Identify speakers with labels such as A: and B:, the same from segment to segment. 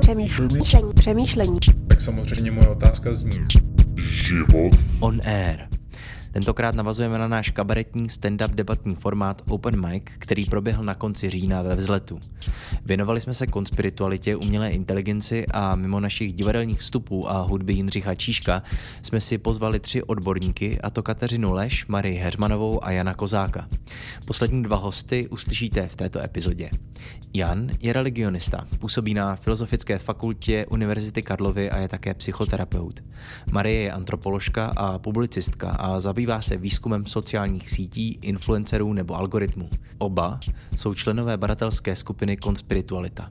A: Přemýšlení. Přemýšlení.
B: Tak samozřejmě moje otázka zní.
C: Život
D: On Air. Tentokrát navazujeme na náš kabaretní stand-up debatní formát Open Mic, který proběhl na konci října ve vzletu. Věnovali jsme se konspiritualitě, umělé inteligenci a mimo našich divadelních vstupů a hudby Jindřicha Číška jsme si pozvali tři odborníky, a to Kateřinu Leš, Marii Heřmanovou a Jana Kozáka. Poslední dva hosty uslyšíte v této epizodě. Jan je religionista, působí na Filozofické fakultě Univerzity Karlovy a je také psychoterapeut. Marie je antropoložka a publicistka a zabývá se výzkumem sociálních sítí, influencerů nebo algoritmů. Oba jsou členové badatelské skupiny Konspiritualita.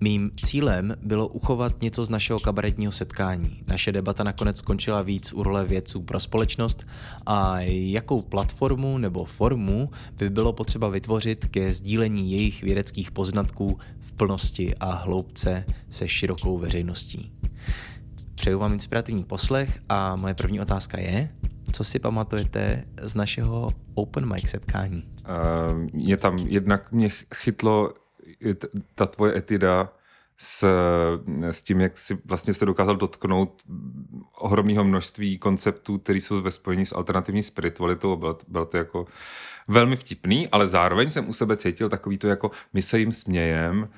D: Mým cílem bylo uchovat něco z našeho kabaretního setkání. Naše debata nakonec skončila víc u role vědců pro společnost a jakou platformu nebo formu by bylo potřeba vytvořit ke sdílení jejich vědeckých poznatků v plnosti a hloubce se širokou veřejností. Přeju vám inspirativní poslech a moje první otázka je, co si pamatujete z našeho open mic setkání?
E: Uh, je tam, jednak mě chytlo ta tvoje etida s, s tím, jak si vlastně se dokázal dotknout ohromného množství konceptů, které jsou ve spojení s alternativní spiritualitou. Bylo to, bylo to jako velmi vtipný, ale zároveň jsem u sebe cítil takový to jako my se jim smějem,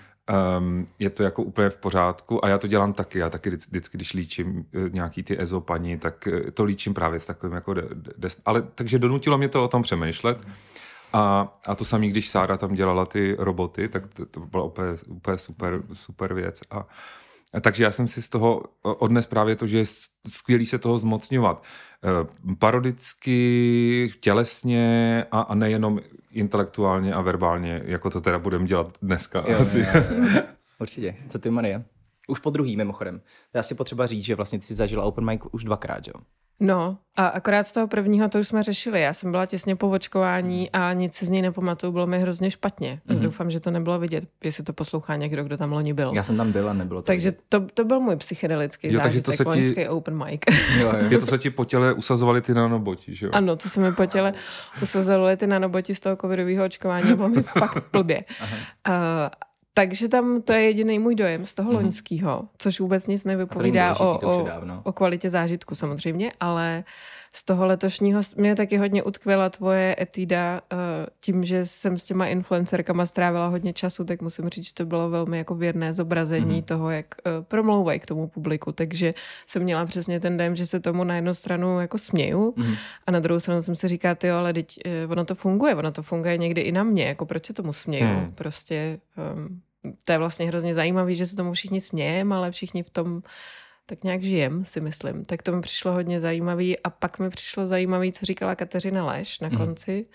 E: Um, je to jako úplně v pořádku a já to dělám taky. Já taky vždycky, když líčím eh, nějaký ty ezopani, tak eh, to líčím právě s takovým jako... De, de, ale takže donutilo mě to o tom přemýšlet. A, a to samé, když Sára tam dělala ty roboty, tak to, to byla úplně, úplně super, super věc. A, a takže já jsem si z toho odnes právě to, že je skvělý se toho zmocňovat. E, parodicky, tělesně a, a nejenom intelektuálně a verbálně, jako to teda budeme dělat dneska.
F: Jo,
E: asi.
F: jo, jo. Určitě. Co ty, Marie? Už po druhý, mimochodem. To je asi potřeba říct, že vlastně ty jsi zažila open mic už dvakrát, jo?
A: No, a akorát z toho prvního to už jsme řešili. Já jsem byla těsně po očkování a nic si z něj nepamatuju, bylo mi hrozně špatně. Mm-hmm. Doufám, že to nebylo vidět, jestli to poslouchá někdo, kdo tam loni byl.
F: Já jsem tam byl a nebylo to.
A: Takže to, to byl můj psychedelický
E: Jo, takže to
A: zážitek,
E: se ti-
A: open mic.
F: Jo, jo.
E: Je to se ti po těle usazovali ty nanoboti, že jo?
A: ano, to se mi po těle usazovaly ty nanoboti z toho covidového očkování bylo mi fakt blbě. Uh, takže tam to je jediný můj dojem z toho loňského, což vůbec nic nevypovídá o, o, o kvalitě zážitku samozřejmě, ale z toho letošního mě taky hodně utkvěla tvoje etída uh, tím, že jsem s těma influencerkama strávila hodně času, tak musím říct, že to bylo velmi jako věrné zobrazení mm-hmm. toho, jak uh, promlouvají k tomu publiku, takže jsem měla přesně ten dojem, že se tomu na jednu stranu jako směju mm-hmm. a na druhou stranu jsem si říkala, jo, ale teď, uh, ono to funguje, ono to funguje někdy i na mě, jako proč se tomu směju,
E: Hmm.
A: prostě um, to je vlastně hrozně zajímavé, že se tomu všichni smějeme, ale všichni v tom tak nějak žijem, si myslím. Tak to mi přišlo hodně zajímavý a pak mi přišlo zajímavý, co říkala Kateřina Leš na konci,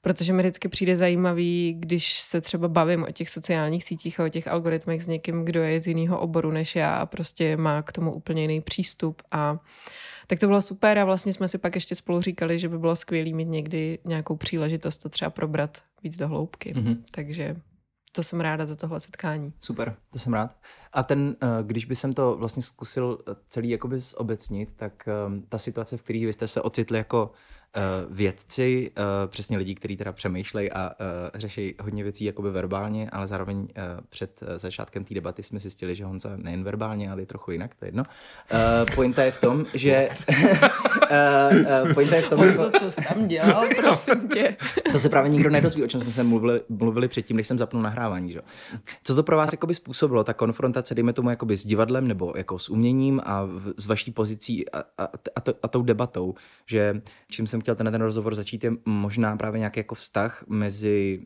A: protože mi vždycky přijde zajímavý, když se třeba bavím o těch sociálních sítích a o těch algoritmech s někým, kdo je z jiného oboru než já a prostě má k tomu úplně jiný přístup a tak to bylo super a vlastně jsme si pak ještě spolu říkali, že by bylo skvělé mít někdy nějakou příležitost to třeba probrat víc do hloubky.
F: Mhm.
A: Takže to jsem ráda za tohle setkání.
F: Super, to jsem rád. A ten, eh, když by jsem to vlastně zkusil eh, celý jakoby zobecnit, tak ehm, ta situace, v které vy jste se ocitli jako vědci, eh, přesně lidi, kteří teda přemýšlejí a eh, řeší hodně věcí jakoby verbálně, ale zároveň eh, před eh, začátkem té debaty jsme zjistili, že Honza nejen verbálně, ale i trochu jinak, to je jedno. Eh, Pointa je v tom, že... eh, eh, Pointa je v tom,
A: Honzo, co jsi tam dělal, prosím tě?
F: to se právě nikdo nedozví, o čem jsme se mluvili, mluvili předtím, než jsem zapnul nahrávání. Že? Co to pro vás jakoby způsobilo, ta konfrontace, dejme tomu, jakoby s divadlem nebo jako s uměním a v, s vaší pozicí a, a, a, to, a tou debatou, že čím jsem chtěl ten, ten rozhovor začít, je možná právě nějaký jako vztah mezi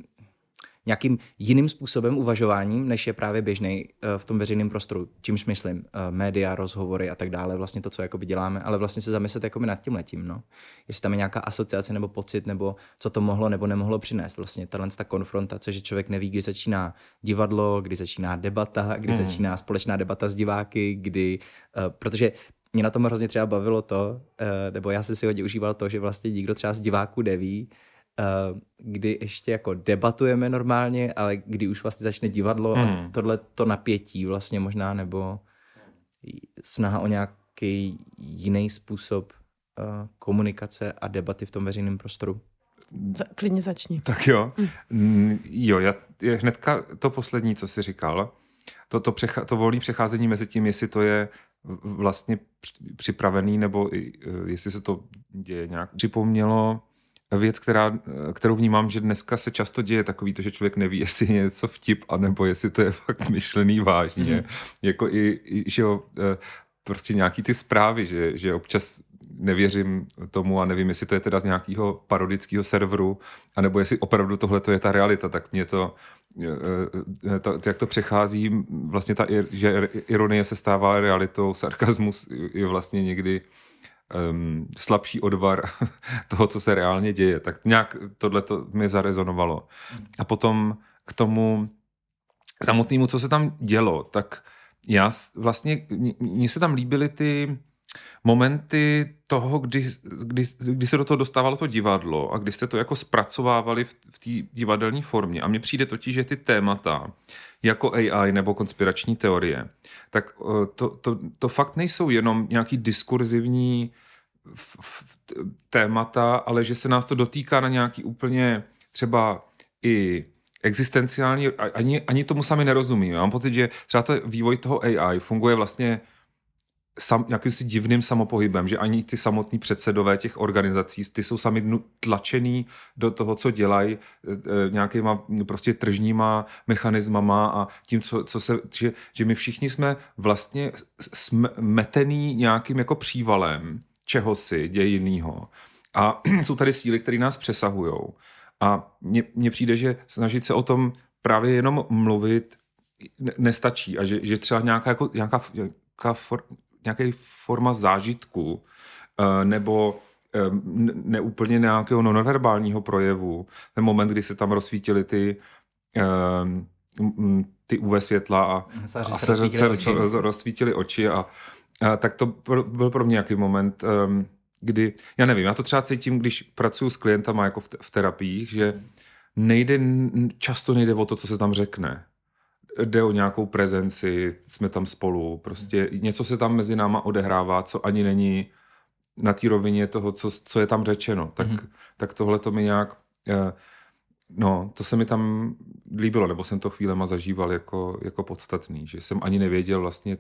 F: nějakým jiným způsobem uvažováním, než je právě běžný v tom veřejném prostoru. Čímž myslím, eh, média, rozhovory a tak dále, vlastně to, co jakoby děláme, ale vlastně se zamyslet jakoby nad tím letím, no. Jestli tam je nějaká asociace nebo pocit, nebo co to mohlo nebo nemohlo přinést. Vlastně tahle ta konfrontace, že člověk neví, kdy začíná divadlo, kdy začíná debata, kdy
E: Hmm.
F: začíná společná debata s diváky, kdy, uh, protože mě na tom hrozně třeba bavilo to, uh, nebo já jsem si hodně užíval to, že vlastně nikdo třeba z diváků neví, uh, kdy ještě jako debatujeme normálně, ale kdy už vlastně začne divadlo a
E: Hmm.
F: tohle to napětí vlastně možná, nebo snaha o nějaký jiný způsob uh, komunikace a debaty v tom veřejném prostoru.
A: Za- Klidně začni.
E: Tak jo. Mm, jo, já, je hnedka to poslední, co jsi říkal, to, to, přecha, to volné přecházení mezi tím, jestli to je vlastně připravený, nebo e, jestli se to děje nějak. Připomnělo věc, která, kterou vnímám, že dneska se často děje takový to, že člověk neví, jestli je něco vtip, anebo jestli to je fakt myšlený vážně. Mm. Jako i, i že jo, e, prostě nějaký ty zprávy, že, že občas nevěřím tomu a nevím, jestli to je teda z nějakého parodického serveru, anebo jestli opravdu tohle je ta realita, tak mě to, eh, to, jak to přechází, vlastně ta, že ironie se stává realitou, sarkazmus je vlastně někdy um, slabší odvar toho, co se reálně děje. Tak nějak tohle to mi zarezonovalo. A potom k tomu samotnému, co se tam dělo, tak já vlastně, mně se tam líbily ty momenty toho, kdy, kdy, kdy se do toho dostávalo to divadlo a kdy jste to jako zpracovávali v, v té divadelní formě. A mně přijde totiž, že ty témata, jako AI nebo konspirační teorie, tak eh, to, to, to fakt nejsou jenom nějaký diskurzivní f, f, témata, ale že se nás to dotýká na nějaký úplně třeba i existenciální, ani, ani tomu sami nerozumím. Já mám pocit, že třeba to vývoj toho AI funguje vlastně sam, si divným samopohybem, že ani ty samotní předsedové těch organizací, ty jsou sami tlačený do toho, co dělají e, e, nějakýma prostě tržníma mechanismama a tím, co, co se, že, že my všichni jsme vlastně metený nějakým jako přívalem čehosi dějinného. A jsou tady síly, které nás přesahují. A mně přijde, že snažit se o tom právě jenom mluvit nestačí a že, že třeba nějaká, jako, nějaká, nějaká for, nějaký forma zážitku eh, nebo eh, neúplně nějakého nonverbálního projevu. Ten moment, kdy se tam rozsvítily ty eh, ty UV světla a,
F: a se, rozsvítili,
E: se oči. rozsvítili oči a, a tak to byl pro mě nějaký moment, kdy, já nevím, já to třeba cítím, když pracuji s klientama jako v, v terapiích, že nejde, často nejde o to, co se tam řekne jde o nějakou prezenci, jsme tam spolu, prostě něco se tam mezi náma odehrává, co ani není na té rovině toho, co, co je tam řečeno. Tak, mm-hmm. tak tohle to mi nějak, eh, no, to se mi tam líbilo, nebo jsem to chvílema zažíval jako, jako podstatný, že jsem ani nevěděl vlastně,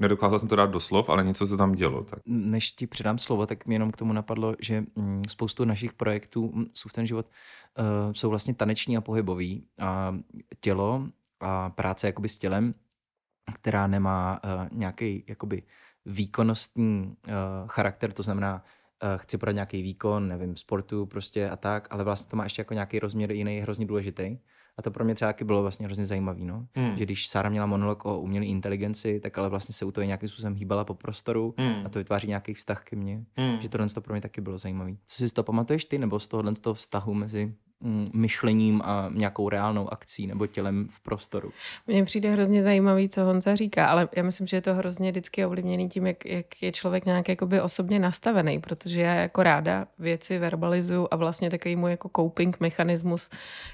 E: nedokázal jsem to dát do slov, ale něco se tam dělo. Tak.
F: Než ti předám slovo, tak mi jenom k tomu napadlo, že mm, spoustu našich projektů mm, jsou v ten život uh, jsou vlastně taneční a pohybový. A tělo a práce jakoby s tělem, která nemá uh, nějaký jakoby výkonnostní uh, charakter, to znamená, chci podat nějaký výkon, nevím, sportu prostě a tak, ale vlastně to má ještě jako nějaký rozměr jiný, hrozně důležitý. A to pro mě třeba bylo vlastně hrozně zajímavé, no? Hmm. že když Sára měla monolog o umělé inteligenci, tak ale vlastně se u toho nějakým způsobem hýbala po prostoru hmm. a to vytváří nějaký vztah ke mně, hmm. že tohle to pro mě taky bylo zajímavé. Co si z toho pamatuješ ty, nebo z tohohle toho vztahu mezi myšlením a nějakou reálnou akcí nebo tělem v prostoru.
A: Mně přijde hrozně zajímavý, co Honza říká, ale já myslím, že je to hrozně vždycky ovlivněný tím, jak, jak je člověk nějak jakoby osobně nastavený, protože já jako ráda věci verbalizuju a vlastně takový můj jako coping mechanismus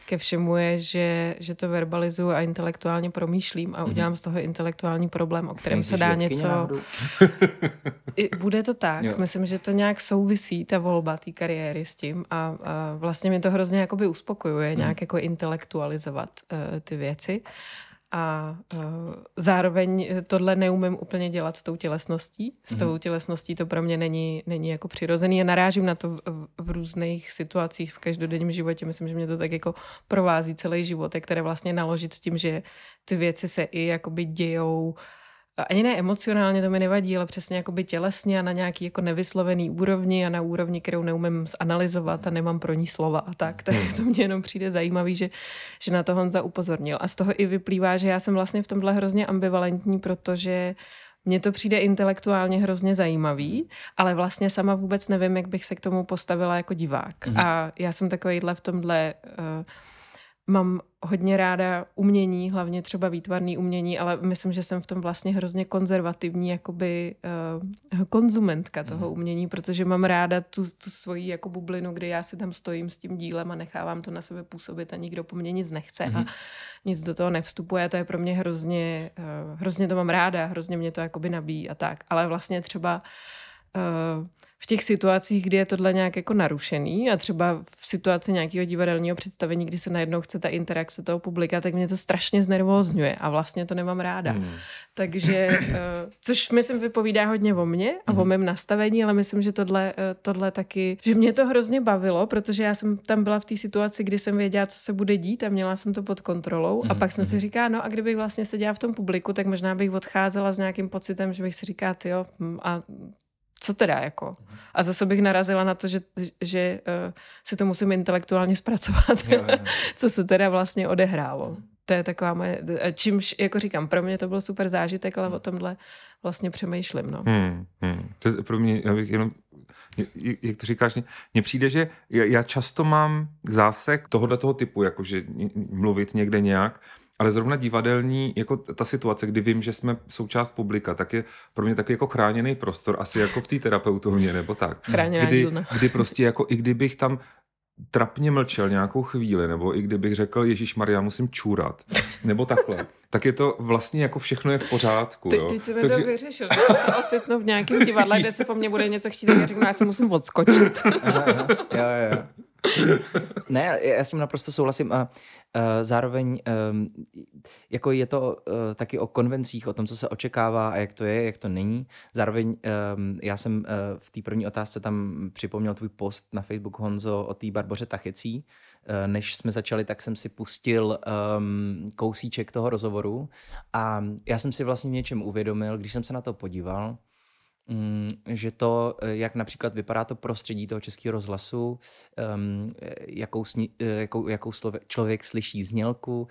A: ke všemu je, že, že to verbalizuju a intelektuálně promýšlím a mhm. udělám mm-hmm. z toho intelektuální problém, o kterém se dá něco... Bude to tak. Jo. Myslím, že to nějak souvisí, ta volba té kariéry s tím a, a vlastně mi to hrozně jakoby uspokojuje, hmm. nějak jako intelektualizovat uh, ty věci. A uh, zároveň tohle neumím úplně dělat s tou tělesností. S tou hmm. tělesností to pro mě není, není jako přirozený. A narážím na to v, v různých situacích v každodenním životě. Myslím, že mě to tak jako provází celý život, které vlastně naložit s tím, že ty věci se i jakoby dějou uh, ani ne emocionálně, to mi nevadí, ale přesně jako by tělesně a na nějaký jako nevyslovený úrovni a na úrovni, kterou neumím zanalizovat a nemám pro ní slova a tak. Tak to mě jenom přijde zajímavý, že, že na to Honza upozornil. A z toho i vyplývá, že já jsem vlastně v tomhle hrozně ambivalentní, protože mně to přijde intelektuálně hrozně zajímavý, ale vlastně sama vůbec nevím, jak bych se k tomu postavila jako divák. Mm. A já jsem takovýhle v tomhle... Uh, mám hodně ráda umění, hlavně třeba výtvarný umění, ale myslím, že jsem v tom vlastně hrozně konzervativní jakoby uh, konzumentka toho mm. umění, protože mám ráda tu, tu svoji jako bublinu, kdy já si tam stojím s tím dílem a nechávám to na sebe působit a nikdo po mně nic nechce mm. a mhm. nic do toho nevstupuje. To je pro mě hrozně, uh, hrozně to mám ráda, hrozně mě to jakoby nabíjí a tak. Ale vlastně třeba uh, v těch situacích, kdy je tohle nějak jako narušený a třeba v situaci nějakého divadelního představení, kdy se najednou chce ta interakce toho publika, tak mě to strašně znervózňuje a vlastně to nemám ráda. Hmm. Takže, uh, což myslím vypovídá hodně o mně a hmm. o mém nastavení, ale myslím, že tohle, uh, tohle taky, že mě to hrozně bavilo, protože já jsem tam byla v té situaci, kdy jsem věděla, co se bude dít a měla jsem to pod kontrolou hmm. a pak jsem si říkala, no a kdybych vlastně seděla v tom publiku, tak možná bych odcházela s nějakým pocitem, že bych si říkala, jo, hm, a co teda jako? A zase bych narazila na to, že, že uh, si to musím intelektuálně zpracovat, jo, jo. co se teda vlastně odehrálo. To je taková moje, čímž, jako říkám, pro mě to byl super zážitek, ale o tomhle vlastně přemýšlím. No. Hmm,
E: hmm. To je pro mě, já bych jenom, jak to říkáš, mně přijde, že já často mám zásek tohoto toho typu, jakože mluvit někde nějak, ale zrovna divadelní, jako ta situace, kdy vím, že jsme součást publika, tak je pro mě taky jako chráněný prostor, asi jako v té terapeutovně nebo tak.
A: Chráněná
E: kdy, kdy prostě jako i kdybych tam trapně mlčel nějakou chvíli, nebo i kdybych řekl, Ježíš Maria, musím čůrat, nebo takhle, tak je to vlastně jako všechno je v pořádku.
A: Ty, jo. teď si Takže... to vyřešil, že se ocitnu v nějakém divadle, kde se po mně bude něco chtít, tak já řeknu, já se musím odskočit.
F: aha, aha. Jo, jo, jo. ne, já s tím naprosto souhlasím a uh, zároveň um, jako je to uh, taky o konvencích, o tom, co se očekává a jak to je, jak to není. Zároveň um, já jsem uh, v té první otázce tam připomněl tvůj post na Facebook Honzo o té Barboře Tachecí. Než jsme začali, tak jsem si pustil um, kousíček toho rozhovoru a já jsem si vlastně něčem uvědomil, když jsem se na to podíval, že to, eh, jak například vypadá to prostředí toho českého rozhlasu, jakou, sni, eh, jakou, jakou slove, člověk slyší znělku,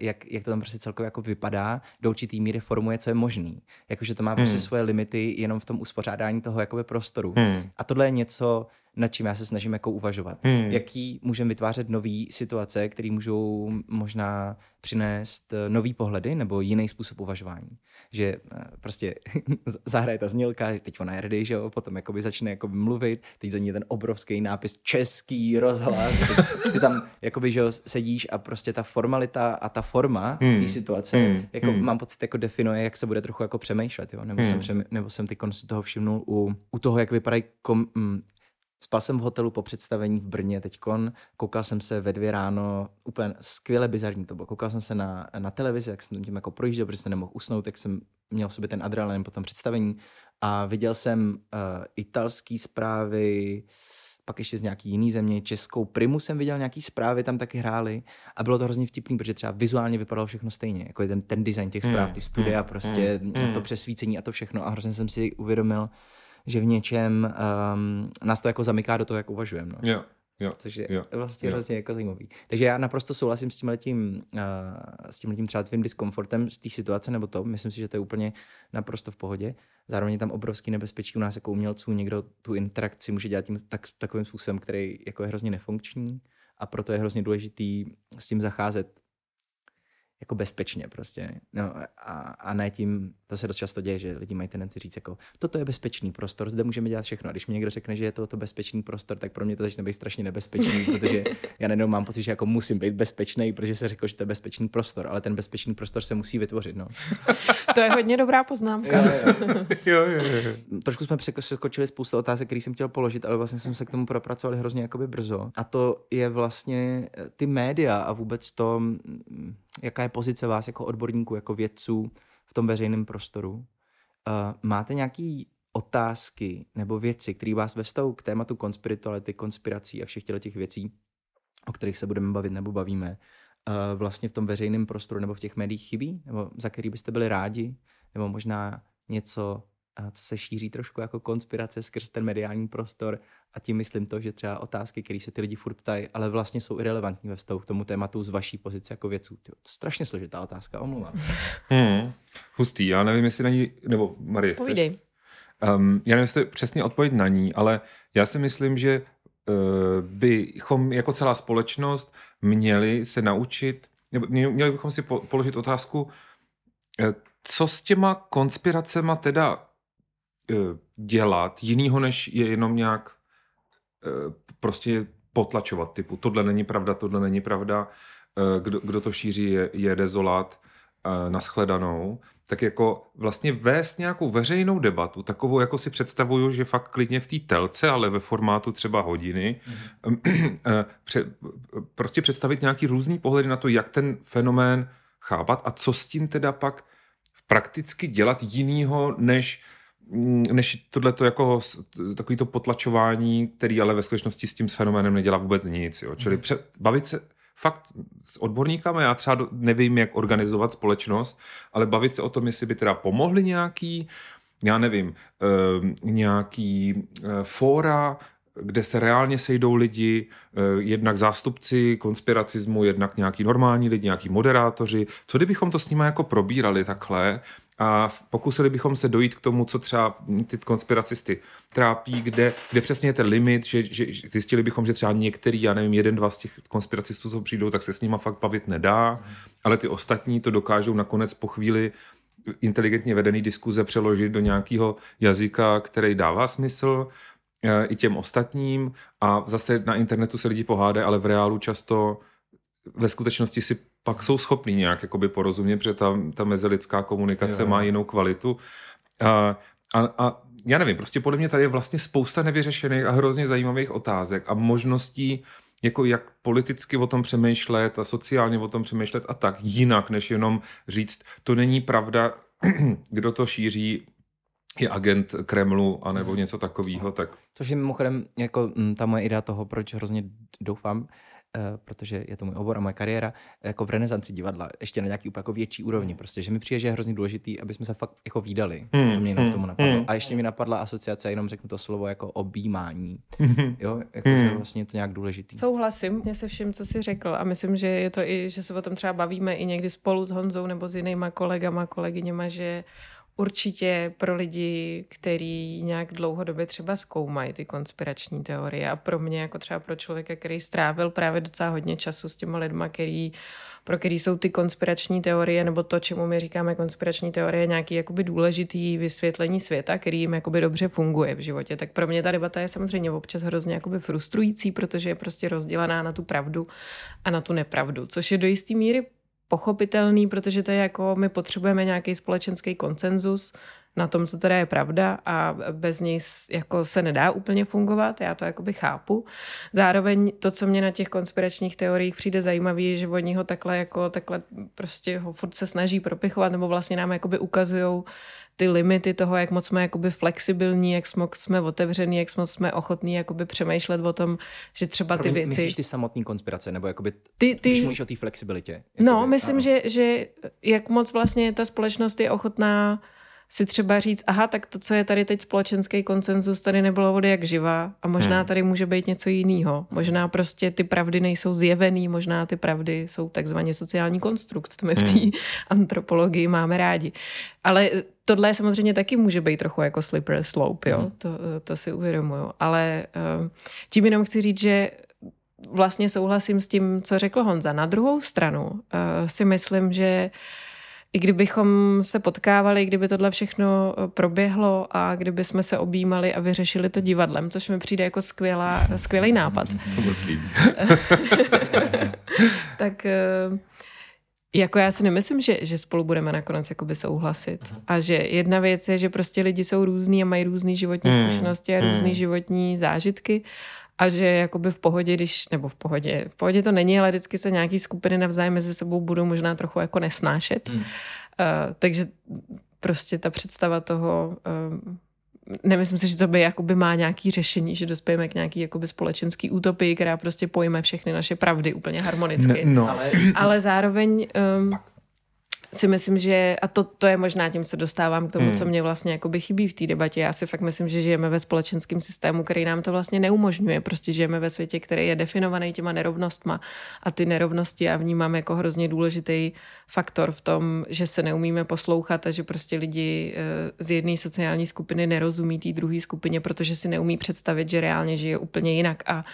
F: jak, jak to tam prostě celkově jako vypadá, do určitý míry formuje, co je možný. Jakože to má prostě hmm. svoje limity jenom v tom uspořádání toho jakoby prostoru. Hmm. A tohle je něco, nad čím já se snažím jako uvažovat. Hmm. Jaký můžeme vytvářet nové situace, které můžou možná přinést eh, nový pohledy nebo jiný způsob uvažování. Že eh, prostě zahraje ta znělka, teď ona je ready, že jo, potom jakoby začne jakoby mluvit, teď za ní ten obrovský nápis český rozhlas, ty, ty tam jakoby, že jo, sedíš a prostě ta formalita a ta forma hmm. té situace, hmm. jako hmm. mám pocit, jako definuje, jak se bude trochu jako přemýšlet, jo, nebo, hmm. jsem, přemý, nebo jsem ty si toho všimnul u, u toho, jak vypadají kom, mm, Spal jsem v hotelu po představení v Brně teďkon, koukal jsem se ve dvě ráno, úplně skvěle bizarní to bylo. Koukal jsem se na, na televizi, jak jsem tím jako projížděl, protože jsem nemohl usnout, tak jsem měl v sobě ten adrenalin po tom představení a viděl jsem uh, italský zprávy, pak ještě z nějaký jiný země, českou Primu jsem viděl nějaký zprávy, tam taky hráli a bylo to hrozně vtipný, protože třeba vizuálně vypadalo všechno stejně, jako ten, ten design těch zpráv, hmm, ty studia, hmm, prostě hmm, to přesvícení a to všechno a hrozně jsem si uvědomil, že v něčem um, nás to jako zamyká do toho, jak uvažujeme. No.
E: Jo. Jo,
F: Což je
E: jo,
F: vlastně jo. hrozně jako zajímavý. Takže já naprosto souhlasím s tím letím, uh, s tím letím třeba tvým diskomfortem z té situace nebo to. Myslím si, že to je úplně naprosto v pohodě. Zároveň je tam obrovský nebezpečí u nás jako umělců. Někdo tu interakci může dělat tím tak, takovým způsobem, který jako je hrozně nefunkční a proto je hrozně důležitý s tím zacházet jako bezpečně prostě. No a, a ne tím, to se dost často děje, že lidi mají tendenci říct jako, toto je bezpečný prostor, zde můžeme dělat všechno. A když mi někdo řekne, že je to, to bezpečný prostor, tak pro mě to začne být strašně nebezpečný, protože já nejenom mám pocit, že jako musím být bezpečný, protože se řekl, že to je bezpečný prostor, ale ten bezpečný prostor se musí vytvořit. No.
A: to je hodně dobrá poznámka.
E: jo, jo, jo, jo.
F: Trošku jsme přeskočili spoustu otázek, které jsem chtěl položit, ale vlastně jsme se k tomu propracovali hrozně jakoby brzo. A to je vlastně ty média a vůbec to, jaká je pozice vás jako odborníků, jako vědců v tom veřejném prostoru. Uh, máte nějaké otázky nebo věci, které vás ve vztahu k tématu konspirituality, konspirací a všech těch věcí, o kterých se budeme bavit nebo bavíme, uh, vlastně v tom veřejném prostoru nebo v těch médiích chybí? Nebo za který byste byli rádi? Nebo možná něco, co se šíří trošku jako konspirace skrz ten mediální prostor a tím myslím to, že třeba otázky, které se ty lidi furt ptají, ale vlastně jsou irrelevantní ve vztahu k tomu tématu z vaší pozice jako vědců. To je strašně složitá otázka, omlouvám se.
E: Hmm, hustý, já nevím, jestli na ní, nebo Marie,
A: Povídej.
E: Um, já nevím, jestli to přesně odpověď na ní, ale já si myslím, že uh, bychom jako celá společnost měli se naučit, nebo měli bychom si po, položit otázku, uh, co s těma konspiracema teda dělat jinýho, než je jenom nějak eh, prostě potlačovat typu tohle není pravda, tohle není pravda, eh, kdo, kdo to šíří je, je dezolát. uh, nashledanou, tak jako vlastně vést nějakou veřejnou debatu, takovou, jako si představuju, že fakt klidně v té telce, ale ve formátu třeba hodiny, pře, prostě představit nějaký různý pohled na to, jak ten fenomén chápat a co s tím teda pak prakticky dělat jinýho, než než tohleto jako takový to potlačování, který ale ve skutečnosti s tím s fenoménem nedělá vůbec nic. Jo. Čili mm. před, bavit se fakt s odborníkami, já třeba nevím, jak organizovat společnost, ale bavit se o tom, jestli by teda pomohli nějaký, já nevím, eh, nějaký eh, fóra, kde se reálně sejdou lidi, eh, jednak zástupci konspiracismu, jednak nějaký normální lidi, nějaký moderátoři. Co kdybychom to s nimi jako probírali takhle a pokusili bychom se dojít k tomu, co třeba ty konspiracisty trápí, kde, kde přesně je ten limit, že, že zjistili bychom, že třeba některý, já nevím, jeden, dva z těch konspiracistů, co přijdou, tak se s nima fakt bavit nedá, mm. ale ty ostatní to dokážou nakonec po chvíli inteligentně vedený diskuze přeložit do nějakého jazyka, který dává smysl e, i těm ostatním a zase na internetu se lidi pohádají, ale v reálu často ve skutečnosti si pak jsou schopní nějak jakoby porozumět, protože ta, ta mezilidská komunikace jo, má jinou kvalitu. A, a, a já nevím, prostě podle mě tady je vlastně spousta nevyřešených a hrozně zajímavých otázek a možností, jako jak politicky o tom přemýšlet a sociálně o tom přemýšlet a tak jinak, než jenom říct, to není pravda, kdo to šíří, je agent Kremlu anebo hmm. něco takového. Tak...
F: Což je mimochodem jako mm, ta moje idea toho, proč hrozně doufám, protože je to můj obor a moje kariéra, jako v renesanci divadla, ještě na nějaký úplně jako větší úrovni, prostě, že mi přijde, že je hrozně důležitý, aby jsme se fakt jako výdali. Hmm. To mě jenom hmm. tomu napadlo. Hmm. A ještě mi napadla asociace, jenom řeknu to slovo jako objímání. Hmm. Jo, jako, hmm. že vlastně je to nějak důležitý.
A: Souhlasím mě se vším, co jsi řekl a myslím, že je to i, že se o tom třeba bavíme i někdy spolu s Honzou nebo s jinýma kolegama, kolegyněma, že určitě pro lidi, kteří nějak dlouhodobě třeba zkoumají ty konspirační teorie a pro mě jako třeba pro člověka, který strávil právě docela hodně času s těma lidma, který, pro který jsou ty konspirační teorie nebo to, čemu my říkáme konspirační teorie, nějaký jakoby důležitý vysvětlení světa, který jim jakoby dobře funguje v životě. Tak pro mě ta debata je samozřejmě občas hrozně jakoby frustrující, protože je prostě rozdělená na tu pravdu a na tu nepravdu, což je do jisté míry pochopitelný, protože to je jako my potřebujeme nějaký společenský konsenzus na tom, co teda je pravda a bez něj jako se nedá úplně fungovat, já to jakoby chápu. Zároveň to, co mě na těch konspiračních teoriích přijde zajímavé, je, že oni ho takhle jako takhle prostě ho furt se snaží propichovat nebo vlastně nám jakoby ukazujou ty limity toho, jak moc jsme jakoby flexibilní, jak moc jsme otevření, jak moc jsme ochotní jakoby přemýšlet o tom, že třeba ty věci...
F: Myslíš ty samotné konspirace, nebo jakoby, ty, ty... když mluvíš o té flexibilitě? Jakoby,
A: no, myslím, že, že jak moc vlastně ta společnost je ochotná si třeba říct, aha, tak to, co je tady teď společenský konsenzus, tady nebylo vody jak živa a možná hmm. tady může být něco jiného. Možná prostě ty pravdy nejsou zjevený, možná ty pravdy jsou takzvaně sociální konstrukt, to my v té hmm. antropologii máme rádi. Ale tohle samozřejmě taky může být trochu jako slippery slope, jo, hmm. to, to si uvědomuju. Ale uh, tím jenom chci říct, že vlastně souhlasím s tím, co řekl Honza. Na druhou stranu uh, si myslím, že uh, i kdybychom se potkávali, kdyby tohle všechno eh, proběhlo a kdyby jsme se objímali a vyřešili to divadlem, což mi přijde jako skvělá, skvělý nápad. tak eh, jako já si nemyslím, že, že spolu budeme nakonec jakoby souhlasit. Uh-huh. A že jedna věc je, že prostě lidi jsou různí a mají různé životní hmm. zkušenosti a různé hmm. životní zážitky a že jakoby v pohodě, když, nebo v pohodě, v pohodě to není, ale vždycky se nějaký skupiny navzájem mezi sebou budou možná trochu jako nesnášet. Hmm. Uh, takže prostě ta představa toho, uh, nemyslím si, že to by jakoby má nějaký řešení, že dospějeme k nějaký jakoby společenský utopii, která prostě pojme všechny naše pravdy úplně harmonicky. No, no. Ale, ale zároveň um, si myslím, že, a to, to je možná tím se dostávám k tomu, hmm. co mě vlastně jakoby chybí v té debatě. Já si fakt myslím, že žijeme ve společenském systému, který nám to vlastně neumožňuje. Prostě žijeme ve světě, který je definovaný těma nerovnostma a ty nerovnosti já vnímám jako hrozně důležitý faktor v tom, že se neumíme poslouchat a že prostě lidi eh, z jedné sociální skupiny nerozumí té druhé skupině, protože si neumí představit, že reálně žije úplně jinak a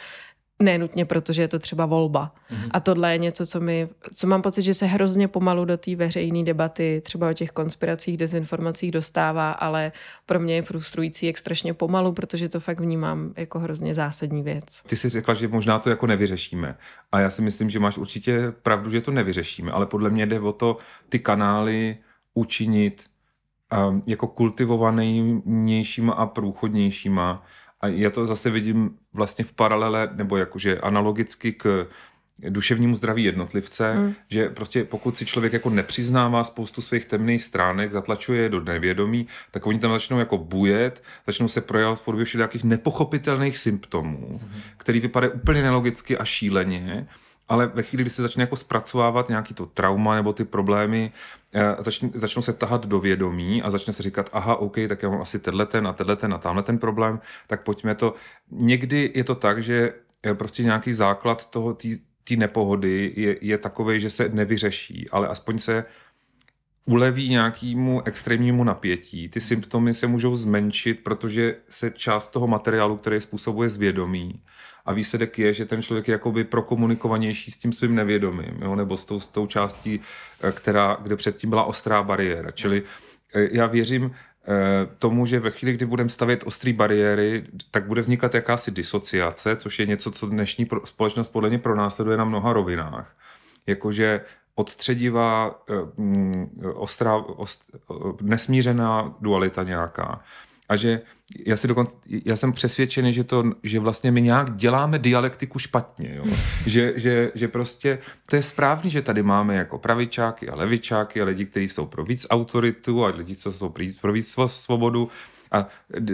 A: nenutně, protože je to třeba volba. Mm-hmm. A tohle je něco, co, mi, co mám pocit, že se hrozně pomalu do té veřejné debaty třeba o těch konspiracích, dezinformacích dostává, ale pro mě je frustrující, jak strašně pomalu, protože to fakt vnímám jako hrozně zásadní věc.
E: Ty jsi řekla, že možná to jako nevyřešíme. A já si myslím, že máš určitě pravdu, že to nevyřešíme, ale podle mě jde o to ty kanály učinit um, jako kultivovanějšíma a průchodnějšíma a já to zase vidím vlastně v paralele, nebo jakože analogicky k duševnímu zdraví jednotlivce, mm. že prostě pokud si člověk jako nepřiznává spoustu svých temných stránek, zatlačuje je do nevědomí, tak oni tam začnou jako bujet, začnou se projevovat v podobě všelijakých nepochopitelných symptomů, mm. který vypadají úplně nelogicky a šíleně ale ve chvíli, kdy se začne jako zpracovávat nějaký to trauma nebo ty problémy, eh, začne, začnou se tahat do vědomí a začne se říkat, aha, OK, tak já mám asi tenhle ten a tenhle ten a tamhle ten problém, tak pojďme to. Někdy je to tak, že eh, prostě nějaký základ toho, té nepohody je, je takový, že se nevyřeší, ale aspoň se uleví nějakému extrémnímu napětí. Ty symptomy se můžou zmenšit, protože se část toho materiálu, který způsobuje zvědomí, a výsledek je, že ten člověk je jakoby prokomunikovanější s tím svým nevědomím, jo? nebo s tou, s tou částí, eh, která, kde předtím byla ostrá bariéra. Čili eh, já věřím eh, tomu, že ve chvíli, kdy budeme stavět ostré bariéry, tak bude vznikat jakási disociace, což je něco, co dnešní společnost podle mě pronásleduje na mnoha rovinách. Jakože odstředivá, mm, ostrá, ost, nesmířená dualita nějaká a že já, si dokonce, já jsem přesvědčený, že, to, že vlastně my nějak děláme dialektiku špatně. Jo? že, že, že prostě to je správný, že tady máme jako pravičáky a levičáky a lidi, kteří jsou pro víc autoritu a lidi, co jsou pro víc svobodu. A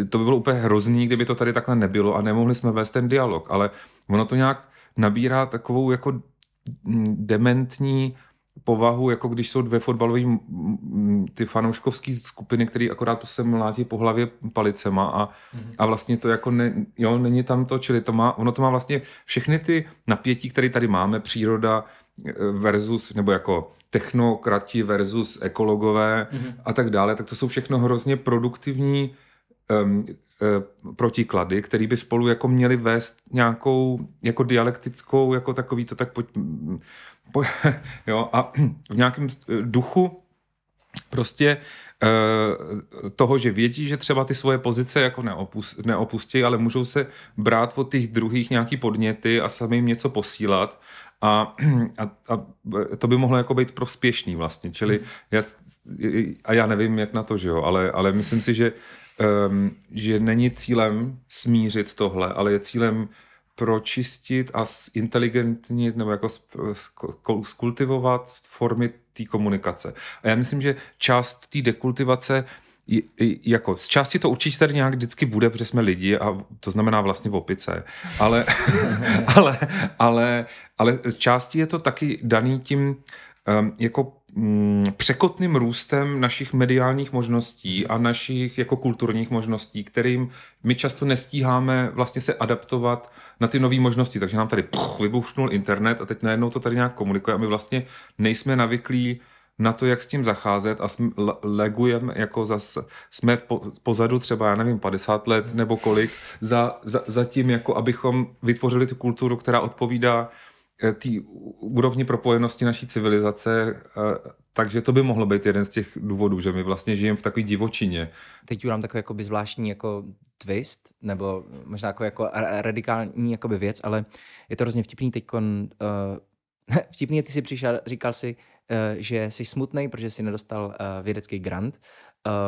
E: to by bylo úplně hrozný, kdyby to tady takhle nebylo a nemohli jsme vést ten dialog. Ale ono to nějak nabírá takovou jako dementní povahu, jako když jsou dvě fotbalové ty fanouškovské skupiny, které akorát se mlátí po hlavě palicema a, mm-hmm. a vlastně to jako ne, jo, není tam to, čili to má, ono to má vlastně všechny ty napětí, které tady máme, příroda eh, versus, nebo jako technokrati versus ekologové mm-hmm. a tak dále, tak to jsou všechno hrozně produktivní um, protiklady, které by spolu jako měly vést nějakou jako dialektickou, jako takový to tak pojď, jo, a v nějakém duchu prostě eh, toho, že vědí, že třeba ty svoje pozice jako neopust, neopustí, ale můžou se brát od těch druhých nějaký podněty a sami jim něco posílat a, a, a to by mohlo jako být prospěšný vlastně, čili já, a já nevím, jak na to, že jo, ale, ale myslím si, že, um, že není cílem smířit tohle, ale je cílem pročistit a inteligentnit nebo jako skultivovat formy té komunikace. A já myslím, že část té dekultivace jako z části to určitě tady nějak vždycky bude, protože jsme lidi a to znamená vlastně v opice, ale, ale, ale, ale části je to taky daný tím um, jako překotným růstem našich mediálních možností a našich jako kulturních možností, kterým my často nestíháme vlastně se adaptovat na ty nové možnosti. Takže nám tady puch, vybuchnul internet a teď najednou to tady nějak komunikuje a my vlastně nejsme navyklí na to, jak s tím zacházet a legujeme, jako zase, jsme po, pozadu třeba, já nevím, 50 let nebo kolik, za, za, za tím, jako abychom vytvořili tu kulturu, která odpovídá té úrovni propojenosti naší civilizace, eh, takže to by mohlo být jeden z těch důvodů, že my vlastně žijeme v takové divočině.
F: Teď udělám takový jakoby zvláštní jako twist, nebo možná jako, jako radikální jakoby věc, ale je to hrozně vtipný teď. Uh, vtipný, ty si přišel, říkal si, uh, že jsi smutný, protože jsi nedostal uh, vědecký grant.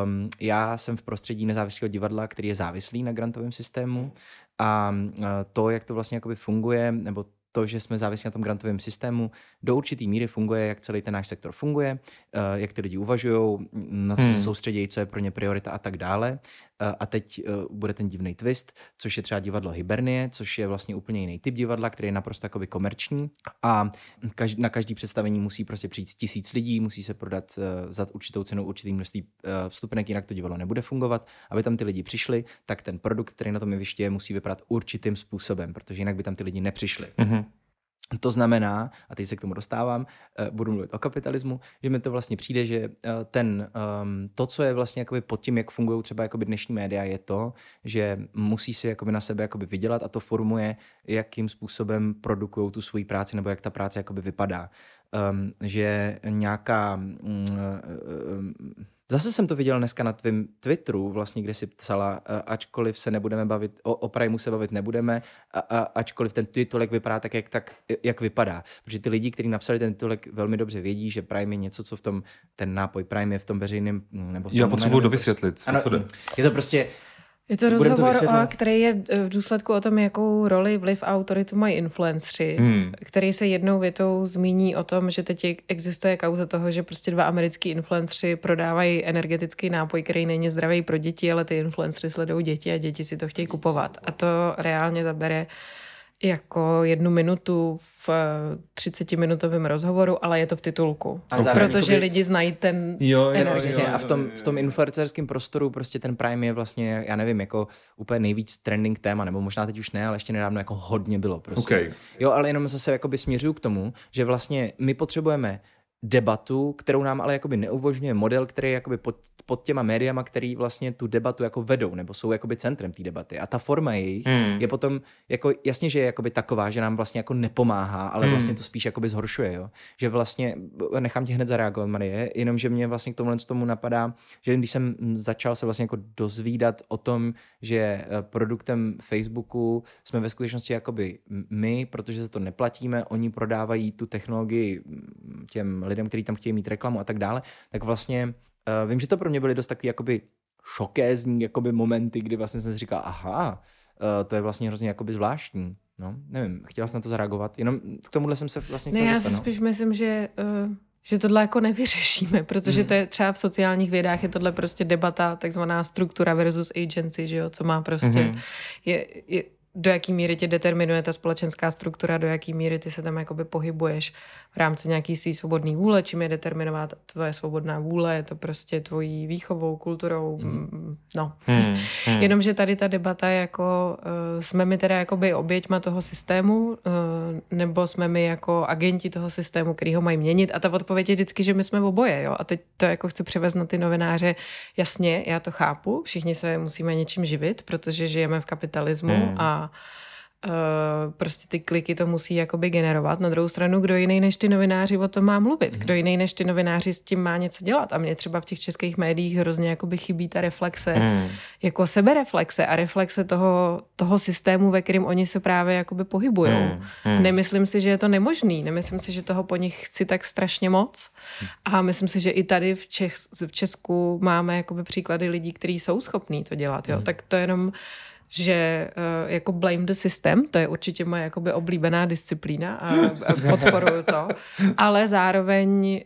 F: Um, já jsem v prostředí nezávislého divadla, který je závislý na grantovém systému a uh, to, jak to vlastně jakoby funguje, nebo to, že jsme závislí na tom grantovém systému, do určitý míry funguje, jak celý ten náš sektor funguje, eh, jak ty lidi uvažují, na co se hmm. soustředí, co je pro ně priorita a tak dále. Eh, a teď eh, bude ten divný twist, což je třeba divadlo Hibernie, což je vlastně úplně jiný typ divadla, který je naprosto jakoby komerční a na každý představení musí prostě přijít tisíc lidí, musí se prodat za určitou cenu určitý množství vstupenek, jinak to divadlo nebude fungovat. Aby tam ty lidi přišli, tak ten produkt, který na tom jevišti je, musí vypadat určitým způsobem, protože jinak by tam ty lidi nepřišli. Mm-hmm. To znamená, a teď se k tomu dostávám, eh, budu mluvit o kapitalismu, že mi to vlastně přijde, že eh, ten, um, to, co je vlastně jakoby pod tím, jak fungují třeba jakoby dnešní média, je to, že musí si jakoby na sebe jakoby vydělat a to formuje, jakým způsobem produkují tu svoji práci nebo jak ta práce jakoby vypadá. Um, že nějaká um, um, Zase jsem to viděl dneska na tvém Twitteru, vlastně, kde si psala, ačkoliv se nebudeme bavit, o, o Primeu se bavit nebudeme, a, a, ačkoliv ten titulek vypadá tak jak, tak, jak vypadá. Protože ty lidi, kteří napsali ten titulek, velmi dobře vědí, že Prime je něco, co v tom, ten nápoj Prime je v tom veřejném, nebo v tom
E: Já potřebuji dovysvětlit,
F: ano. Je to prostě,
A: Je to
F: Budem to
A: rozhovor,
F: vysvětlovat.
A: o, který je v důsledku o tom, jakou roli vliv a autoritu mají influenceri,
E: Hmm.
A: který se jednou větou zmíní o tom, že teď je- existuje kauza toho, že prostě dva americký influenceri prodávají energetický nápoj, který není zdravý pro děti, ale ty influencery sledují děti a děti si to chtějí kupovat. A to reálně zabere jako jednu minutu v 30-minutovém rozhovoru, ale je to v titulku.
F: Ale zároveň
A: Protože
F: jakoby-
A: lidi znají ten
E: Jo, jo,
A: energii.
F: Přesně, a v tom, v tom influencerském prostoru prostě ten Prime je vlastně, já nevím, jako úplně nejvíc trending téma, nebo možná teď už ne, ale ještě nedávno jako hodně bylo prostě.
E: Okay.
F: Jo, ale jenom zase jakoby směřuju k tomu, že vlastně my potřebujeme debatu, kterou nám ale jakoby neuvožňuje model, který je jakoby pod, pod těma médiama, který vlastně tu debatu jako vedou, nebo jsou jakoby centrem té debaty. A ta forma jejich
E: Hmm.
F: je potom, jako jasně, že je jakoby taková, že nám vlastně jako nepomáhá, ale
E: Hmm.
F: vlastně to spíš jakoby zhoršuje, jo. Že vlastně, nechám tě hned zareagovat, Marie, jenom, že mě vlastně k tomuhle tomu napadá, že když jsem začal se vlastně jako dozvídat o tom, že eh, produktem Facebooku jsme ve skutečnosti jakoby my, protože za to neplatíme, oni prodávají tu technologii těm lidem, kteří tam chtějí mít reklamu a tak dále, tak vlastně uh, vím, že to pro mě byly dost takový jakoby šokézní jakoby momenty, kdy vlastně jsem si říkal, aha, uh, to je vlastně hrozně jakoby zvláštní. No, nevím, chtěla jsem na to zareagovat, jenom k tomuhle jsem se vlastně
A: Ne, já si
F: no.
A: spíš myslím, že, uh, že tohle jako nevyřešíme, protože
F: Hmm.
A: to je třeba v sociálních vědách je tohle prostě debata, takzvaná struktura versus agency, že jo, co má prostě,
E: Mhm.
A: je, je, do jaký míry tě determinuje ta společenská struktura, do jaký míry ty se tam jakoby pohybuješ v rámci nějaký svý svobodný vůle, čím je determinovat tvoje svobodná vůle, je to prostě tvojí výchovou, kulturou, mm. no.
E: Hmm. Hmm.
A: Jenomže tady ta debata je jako, uh, jsme my teda jakoby oběťma toho systému, uh, nebo jsme my jako agenti toho systému, který ho mají měnit. A ta odpověď je vždycky, že my jsme oboje. Jo? A teď to jako chci převést na ty novináře. Jasně, já to chápu, všichni se musíme něčím živit, protože žijeme v kapitalismu
E: Hmm.
A: a Uh, prostě ty kliky to musí jakoby generovat. Na druhou stranu, kdo jiný než ty novináři o tom má mluvit? Kdo jiný než ty novináři s tím má něco dělat? A mně třeba v těch českých médiích hrozně jakoby chybí ta reflexe,
E: Hmm.
A: jako sebereflexe a reflexe toho, toho systému, ve kterém oni se právě jakoby pohybují.
E: Hmm. Hmm.
A: Nemyslím si, že je to nemožný, nemyslím si, že toho po nich chci tak strašně moc a myslím si, že i tady v, Čech, v Česku máme jakoby příklady lidí, kteří jsou schopní to dělat. Jo? Tak to jenom že uh, jako blame the system, to je určitě moje jakoby oblíbená disciplína a, a podporuju to, ale zároveň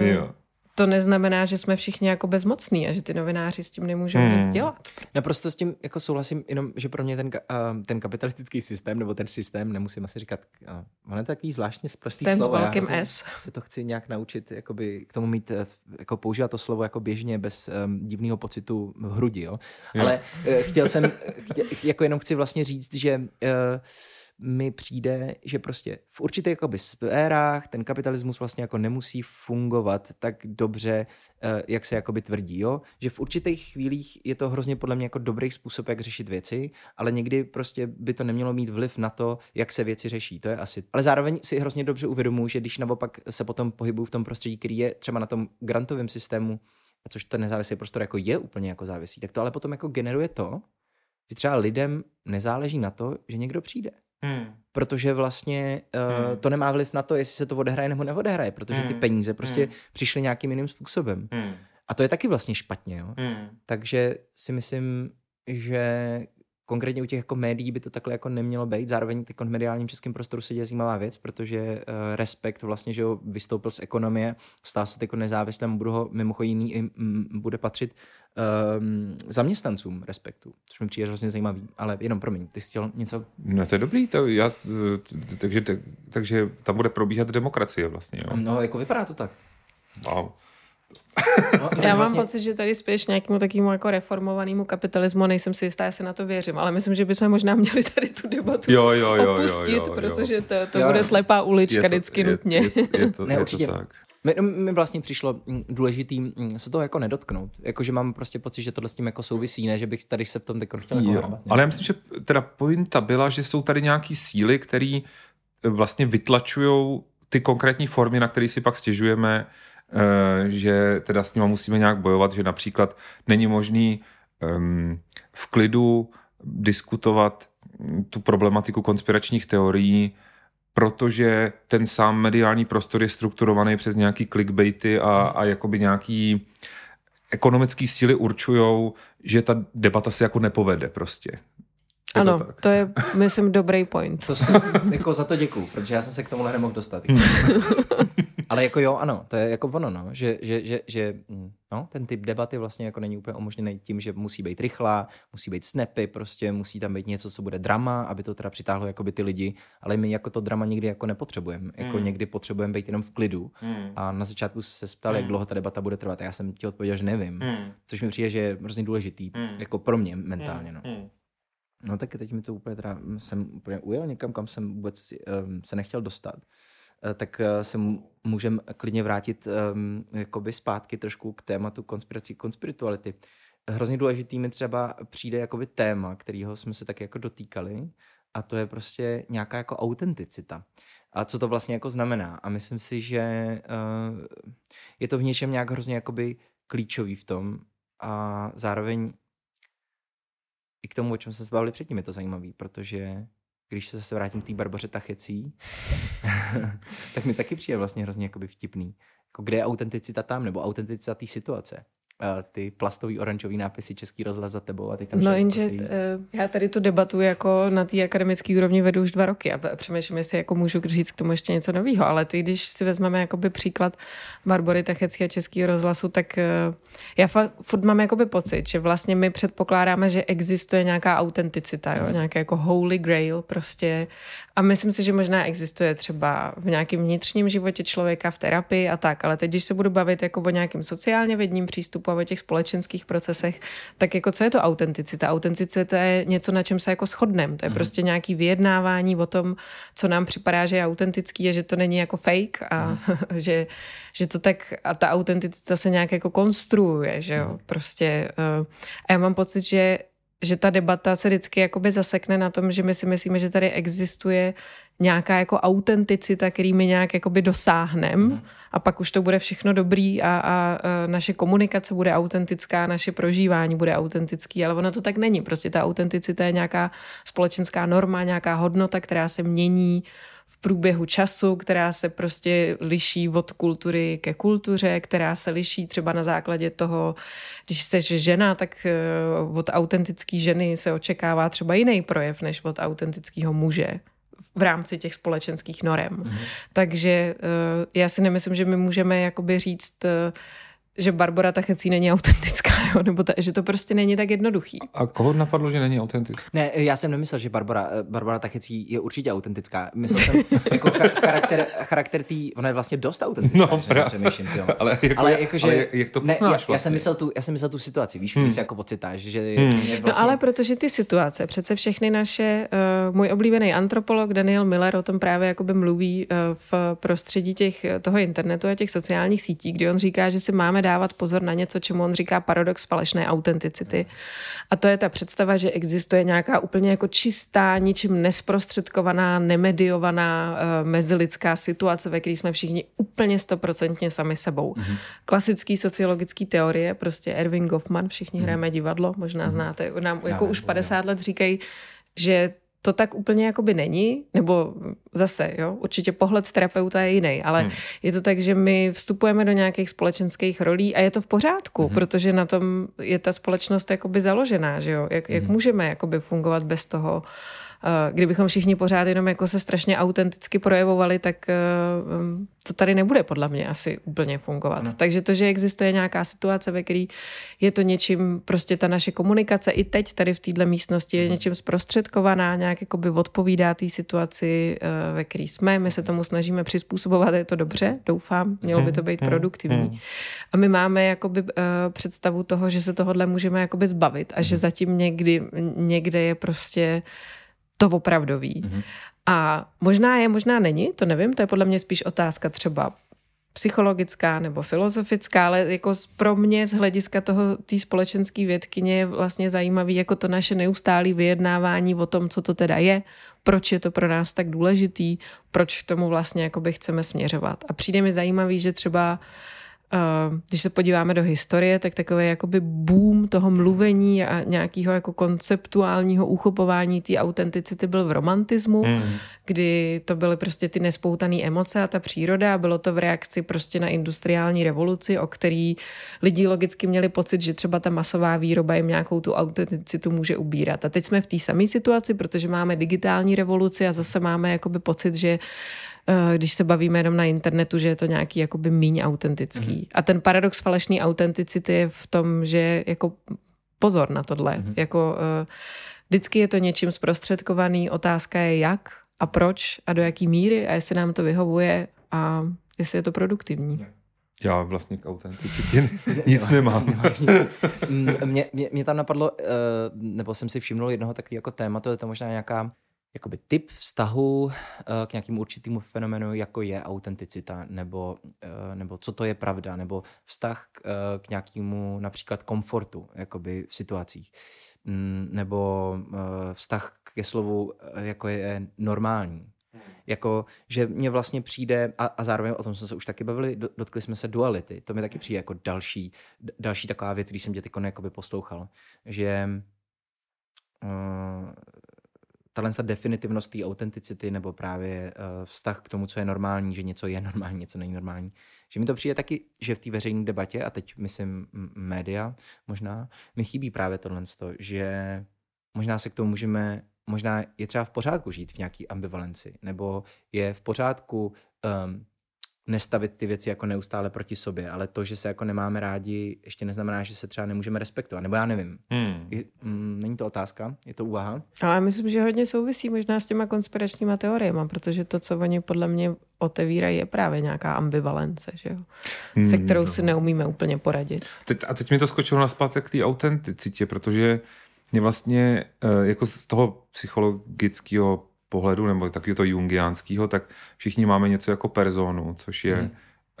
A: uh,
E: Jo.
A: To neznamená, že jsme všichni jako bezmocní a že ty novináři s tím nemůžou
E: Hmm.
A: nic dělat.
F: Naprosto s tím jako souhlasím, jenom, že pro mě ten, a, ten kapitalistický systém, nebo ten systém, nemusím asi říkat, a, on je takový zvláštně prostý
A: Ten s
F: slovo. já
A: velkým S.
F: Se to chci nějak naučit, jakoby, k tomu mít, eh, jako používat to slovo jako běžně, bez um, divného pocitu v hrudi, jo.
E: Jo.
F: Ale eh, chtěl jsem, chtěl, jako jenom chci vlastně říct, že uh, mi přijde, že prostě v určitých jakoby sférách ten kapitalismus vlastně jako nemusí fungovat tak dobře, eh, jak se jakoby tvrdí, jo? Že v určitých chvílích je to hrozně podle mě jako dobrý způsob, jak řešit věci, ale někdy prostě by to nemělo mít vliv na to, jak se věci řeší, to je asi. Ale zároveň si hrozně dobře uvědomuji, že když naopak se potom pohybuju v tom prostředí, který je třeba na tom grantovém systému, a což ten nezávislý prostor jako je úplně jako závislý, tak to ale potom jako generuje to, že třeba lidem nezáleží na to, že někdo přijde
E: Hmm.
F: protože vlastně uh,
E: Hmm.
F: to nemá vliv na to, jestli se to odehraje nebo neodehraje, protože ty
E: Hmm.
F: peníze prostě
E: Hmm.
F: přišly nějakým jiným způsobem.
E: Hmm.
F: A to je taky vlastně špatně, jo.
E: Hmm.
F: Takže si myslím, že konkrétně u těch jako médií by to takhle jako nemělo být. Zároveň teď v mediálním českém prostoru se děje zajímavá věc, protože uh, Respekt vlastně, že jo, vystoupil z ekonomie, stál se jako nezávislým, budu ho mimochodem jiný i mm, bude patřit um, zaměstnancům Respektu, což mi přijde hrozně zajímavý. Ale jenom promiň, ty jsi chtěl něco
E: No to je dobrý, to já, eh, takže, tak- takže tam bude probíhat demokracie vlastně, jo.
F: No, jako vypadá to tak.
E: Wow.
F: No,
A: Já mám
F: vlastně-
A: pocit, že tady spíš nějakému takovému jako reformovanému kapitalismu, nejsem si jistá, jestli na to věřím, ale myslím, že bychom možná měli tady tu debatu
E: Jo, jo, jo, jo,
A: opustit,
E: jo, jo.
A: protože to, to
F: Jo,
A: bude
F: jo.
A: slepá ulička
E: Je to-
A: vždycky
E: je-
A: nutně.
E: Je, je, je, to,
F: Ne,
E: je
F: určitě.
E: to tak.
F: Mi, mi vlastně přišlo mm, důležitý mm, se toho jako nedotknout. Jakože mám prostě pocit, že tohle s tím jako souvisí, ne, že bych tady se v tom teď chtěl jako
E: Jo. Ale já myslím, že teda pointa byla, že jsou tady nějaký síly, které vlastně vytlačují ty konkrétní formy, na které si pak stěžujeme, eh, že teda s nimi musíme nějak bojovat, že například není možný em, v klidu diskutovat mm, tu problematiku konspiračních teorií, protože ten sám mediální prostor je strukturovaný přes nějaký clickbaity a, a jakoby nějaký ekonomické síly určují, že ta debata se jako nepovede prostě. Je
A: ano,
E: to tak.
A: to je, myslím, dobrý point.
F: To si, jako za to děkuju, protože já jsem se k tomuhle nemohl dostat. Ale jako jo, ano, to je jako ono, no, že, že, že, že mm, no, ten typ debaty vlastně jako není úplně umožněný tím, že musí být rychlá, musí být snapy, prostě musí tam být něco, co bude drama, aby to teda přitáhlo jakoby ty lidi, ale my jako to drama nikdy jako nepotřebujeme, jako
E: Hmm.
F: někdy potřebujeme být jenom v klidu.
E: Hmm.
F: A na začátku se ptal, jak
E: Hmm.
F: dlouho ta debata bude trvat. A já jsem ti odpověděl, že nevím.
E: Hmm.
F: Což mi přijde, že je hrozně důležitý,
E: Hmm.
F: jako pro mě mentálně. No.
E: Hmm.
F: No tak teď mi to úplně teda, jsem úplně ujel někam, kam jsem vůbec um, se nechtěl dostat. Uh, tak uh, se m- můžem klidně vrátit um, jakoby zpátky trošku k tématu konspirací, konspirituality. Hrozně důležitý mi třeba přijde jakoby téma, kterého jsme se tak jako dotýkali a to je prostě nějaká jako autenticita. A co to vlastně jako znamená? A myslím si, že uh, je to v něčem nějak hrozně jakoby klíčový v tom a zároveň i k tomu, o čem jsme se bavili předtím, je to zajímavý, protože když se zase vrátím k té Barbaře Tachecí, tak mi taky přijde vlastně hrozně jakoby vtipný. Jako kde je autenticita tam, nebo autenticita té situace. Uh, ty plastový oranžový nápisy Český rozhlas za tebou a ty tam
A: No jenže
F: sedí.
A: eh, já tady tu debatu jako na té akademické úrovni vedu už dva roky a přemýšlím, jestli jako můžu říct k tomu ještě něco nového, ale ty, když si vezmeme jakoby příklad Barbory Tachecký a Českého rozhlasu, tak eh, já furt mám jakoby pocit, že vlastně my předpokládáme, že existuje nějaká autenticita, jo? nějaké jako holy grail prostě a myslím si, že možná existuje třeba v nějakém vnitřním životě člověka v terapii a tak, ale teď, když se budu bavit jako o nějakém sociálně vědním přístupu a o těch společenských procesech, tak jako co je to autenticita? Autenticita je něco, na čem se jako shodneme. To je prostě nějaký vyjednávání o tom, co nám připadá, že je autentický a že to není jako fake a že, že to tak a ta autenticita se nějak jako konstruuje, že jo? Prostě uh, a já mám pocit, že že ta debata se vždycky jakoby zasekne na tom, že my si myslíme, že tady existuje nějaká jako autenticita, který my nějak jakoby dosáhneme mm. A pak už to bude všechno dobrý a, a, naše komunikace bude autentická, naše prožívání bude autentický, ale ono to tak není. Prostě ta autenticita je nějaká společenská norma, nějaká hodnota, která se mění v průběhu času, která se prostě liší od kultury ke kultuře, která se liší třeba na základě toho, když jsi žena, tak eh, od autentické ženy se očekává třeba jiný projev než od autentického muže v rámci těch společenských norem. Mm-hmm. Takže eh, já si nemyslím, že my můžeme jakoby říct, eh, že Barbara Tachecí není autentická, jo? nebo ta, že to prostě není tak jednoduchý.
E: A koho napadlo, že není autentická?
F: Ne, já jsem nemyslel, že Barbara, eh, Barbara Tachecí je určitě autentická. Myslel jsem, jako cha- charakter, charakter tý, ona je vlastně dost autentická,
E: No, právě.
F: přemýšlím, tyjo.
E: Ale jako
F: ale
E: je-
F: jakože,
E: ale jak- to
F: ne,
E: poznáš
F: já, jsem
E: vlastně?
F: myslel tu, já jsem myslel tu situaci, víš,
E: Hmm.
F: když si jako pocitáš, že je,
E: Hmm.
F: je vlastně,
A: No ale protože ty situace, přece všechny naše, uh, můj oblíbený antropolog Daniel Miller o tom právě jakoby mluví uh, v prostředí těch, toho internetu a těch sociálních sítí, kdy on říká, že si máme dávat pozor na něco, čemu on říká paradox falešné autenticity. A to je ta představa, že existuje nějaká úplně jako čistá, ničím nesprostředkovaná, nemediovaná uh, mezilidská situace, ve které jsme všichni úplně stoprocentně sami sebou. Mm-hmm. Klasický sociologický teorie, prostě Erving Goffman, všichni mm-hmm. hrajeme divadlo, možná mm-hmm. znáte, nám jako už
F: bohužel.
A: 50 let říkají, že to tak úplně jakoby není, nebo zase, jo, určitě pohled terapeuta je jiný, ale hmm. je to tak, že my vstupujeme do nějakých společenských rolí a je to v pořádku, hmm. protože na tom je ta společnost jakoby založená, že jo, jak, hmm. jak můžeme jakoby fungovat bez toho, Eh, kdybychom všichni pořád jenom jako se strašně autenticky projevovali, tak eh, mm, to tady nebude podle mě asi úplně fungovat. No. Takže to, že existuje nějaká situace, ve které je to něčím, prostě ta naše komunikace i teď tady v této místnosti je něčím zprostředkovaná, nějak jakoby odpovídá té situaci, eh, ve které jsme. My se tomu snažíme přizpůsobovat, je to dobře, doufám, mělo by to být produktivní. A my máme jakoby představu toho, že se tohohle můžeme jakoby zbavit a že zatím někdy, někde je prostě to opravdový. Mm-hmm. A možná je, možná není, to nevím, to je podle mě spíš otázka třeba psychologická nebo filozofická, ale jako pro mě z hlediska toho té společenské vědkyně je vlastně zajímavý jako to naše neustálé vyjednávání o tom, co to teda je, proč je to pro nás tak důležitý, proč k tomu vlastně jakoby chceme směřovat. A přijde mi zajímavý, že třeba uh, když se podíváme do historie, tak takový jakoby boom toho mluvení a nějakého jako konceptuálního uchopování té autenticity byl v romantismu, mm. kdy to byly prostě ty nespoutané emoce a ta příroda a bylo to v reakci prostě na industriální revoluci, o který lidi logicky měli pocit, že třeba ta masová výroba jim nějakou tu autenticitu může ubírat. A teď jsme v té samé situaci, protože máme digitální revoluci a zase máme jakoby pocit, že Eh, když se bavíme jenom na internetu, že je to nějaký jakoby míň autentický. Mm-hmm. A ten paradox falešné autenticity je v tom, že jako pozor na tohle. Mm-hmm. Jako uh, vždycky je to něčím zprostředkovaný, otázka je jak a proč a do jaký míry a jestli nám to vyhovuje a jestli je to produktivní.
E: Já vlastně k autenticitě nic nemám.
F: mě, mě, mě tam napadlo, uh, nebo jsem si všimnul jednoho takového jako tématu, je to možná nějaká jakoby typ vztahu uh, k nějakému určitému fenomenu, jako je autenticita, nebo, uh, nebo co to je pravda, nebo vztah k, uh, k nějakému například komfortu jakoby v situacích, mm, nebo vztah ke slovu, jako je normální. Hmm. Jako, že mně vlastně přijde, a, a zároveň o tom jsme se už taky bavili, dotkli jsme se duality. To mi taky přijde jako další, další taková věc, když jsem tě teď poslouchal, že uh, tahle definitivnost té autenticity nebo právě uh, vztah k tomu, co je normální, že něco je normální, něco není normální. Že mi to přijde taky, že v té veřejné debatě, a teď myslím média možná, mi chybí právě tohle, že možná se k tomu můžeme, možná je třeba v pořádku žít v nějaké ambivalenci, nebo je v pořádku um, nestavit ty věci jako neustále proti sobě, ale to, že se jako nemáme rádi, ještě neznamená, že se třeba nemůžeme respektovat, nebo já nevím. Hmm. Je, mm, není to otázka, je to úvaha.
A: Ale myslím, že hodně souvisí možná s těma konspiračníma teoriemi, protože to, co oni podle mě otevírají, je právě nějaká ambivalence, že jo? se hmm, kterou si neumíme úplně poradit.
E: Teď, a teď mi to skočilo na zpátek k té autenticitě, protože mě vlastně eh, jako z toho psychologického pohledu, nebo taky to jungiánského, tak všichni máme něco jako personu, což je, hmm.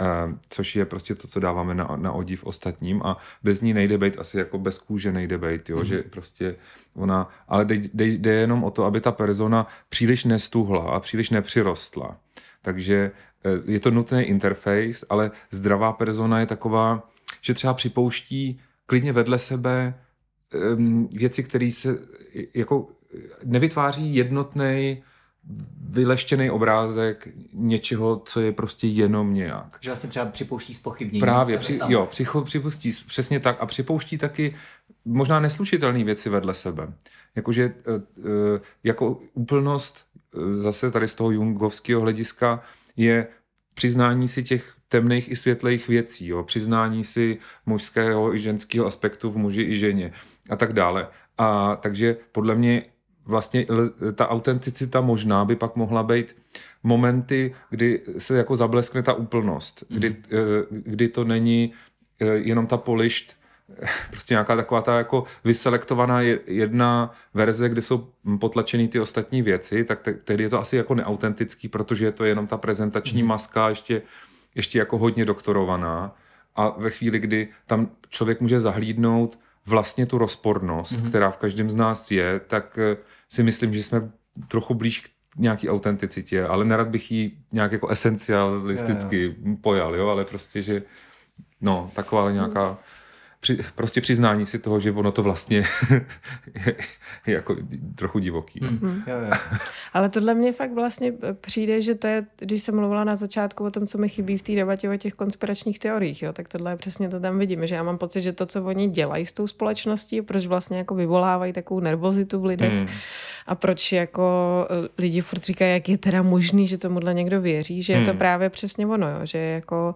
E: uh, což je prostě to, co dáváme na, na odiv ostatním a bez ní nejde být asi jako bez kůže nejde být, jo, hmm. že prostě ona, ale jde, jde, jde jenom o to, aby ta persona příliš nestuhla a příliš nepřirostla. Takže uh, je to nutný interface, ale zdravá persona je taková, že třeba připouští klidně vedle sebe um, věci, které se jako nevytváří jednotný vyleštěný obrázek něčeho, co je prostě jenom nějak.
F: Že vlastně třeba připouští spochybnění.
E: Právě, při, jo, přicho, připustí přesně tak a připouští taky možná neslučitelné věci vedle sebe. Jakože eh, eh, jako úplnost eh, zase tady z toho jungovského hlediska je přiznání si těch temných i světlejch věcí, jo? přiznání si mužského i ženského aspektu v muži i ženě a tak dále. A takže podle mě vlastně ta autenticita možná by pak mohla být momenty, kdy se jako zableskne ta úplnost, kdy, mm. kdy to není eh, jenom ta polišť, prostě nějaká taková ta jako vyselektovaná jedna verze, kde jsou potlačený ty ostatní věci, tak tehdy je to asi jako neautentický, protože je to jenom ta prezentační mm. maska ještě, ještě jako hodně doktorovaná a ve chvíli, kdy tam člověk může zahlídnout vlastně tu rozpornost, mm. která v každém z nás je, tak eh, si myslím, že jsme trochu blíž k nějaký autenticitě, ale nerad bych ji nějak jako esencialisticky pojal, jo, ale prostě, že no, taková nějaká při, prostě přiznání si toho, že ono to vlastně je, je jako trochu divoký. no.
F: Mm. Jo, jo.
A: Ale tohle mě fakt vlastně přijde, že to je, když jsem mluvila na začátku o tom, co mi chybí v té debatě o těch konspiračních teoriích, jo, tak tohle je přesně to tam vidíme, že já mám pocit, že to, co oni dělají s tou společností, proč vlastně jako vyvolávají takovou nervozitu v lidech
E: Mm.
A: a proč jako eh, lidi furt říkají, jak je teda možný, že tomuhle někdo věří, že je to
E: Hmm.
A: právě přesně ono, jo, že je jako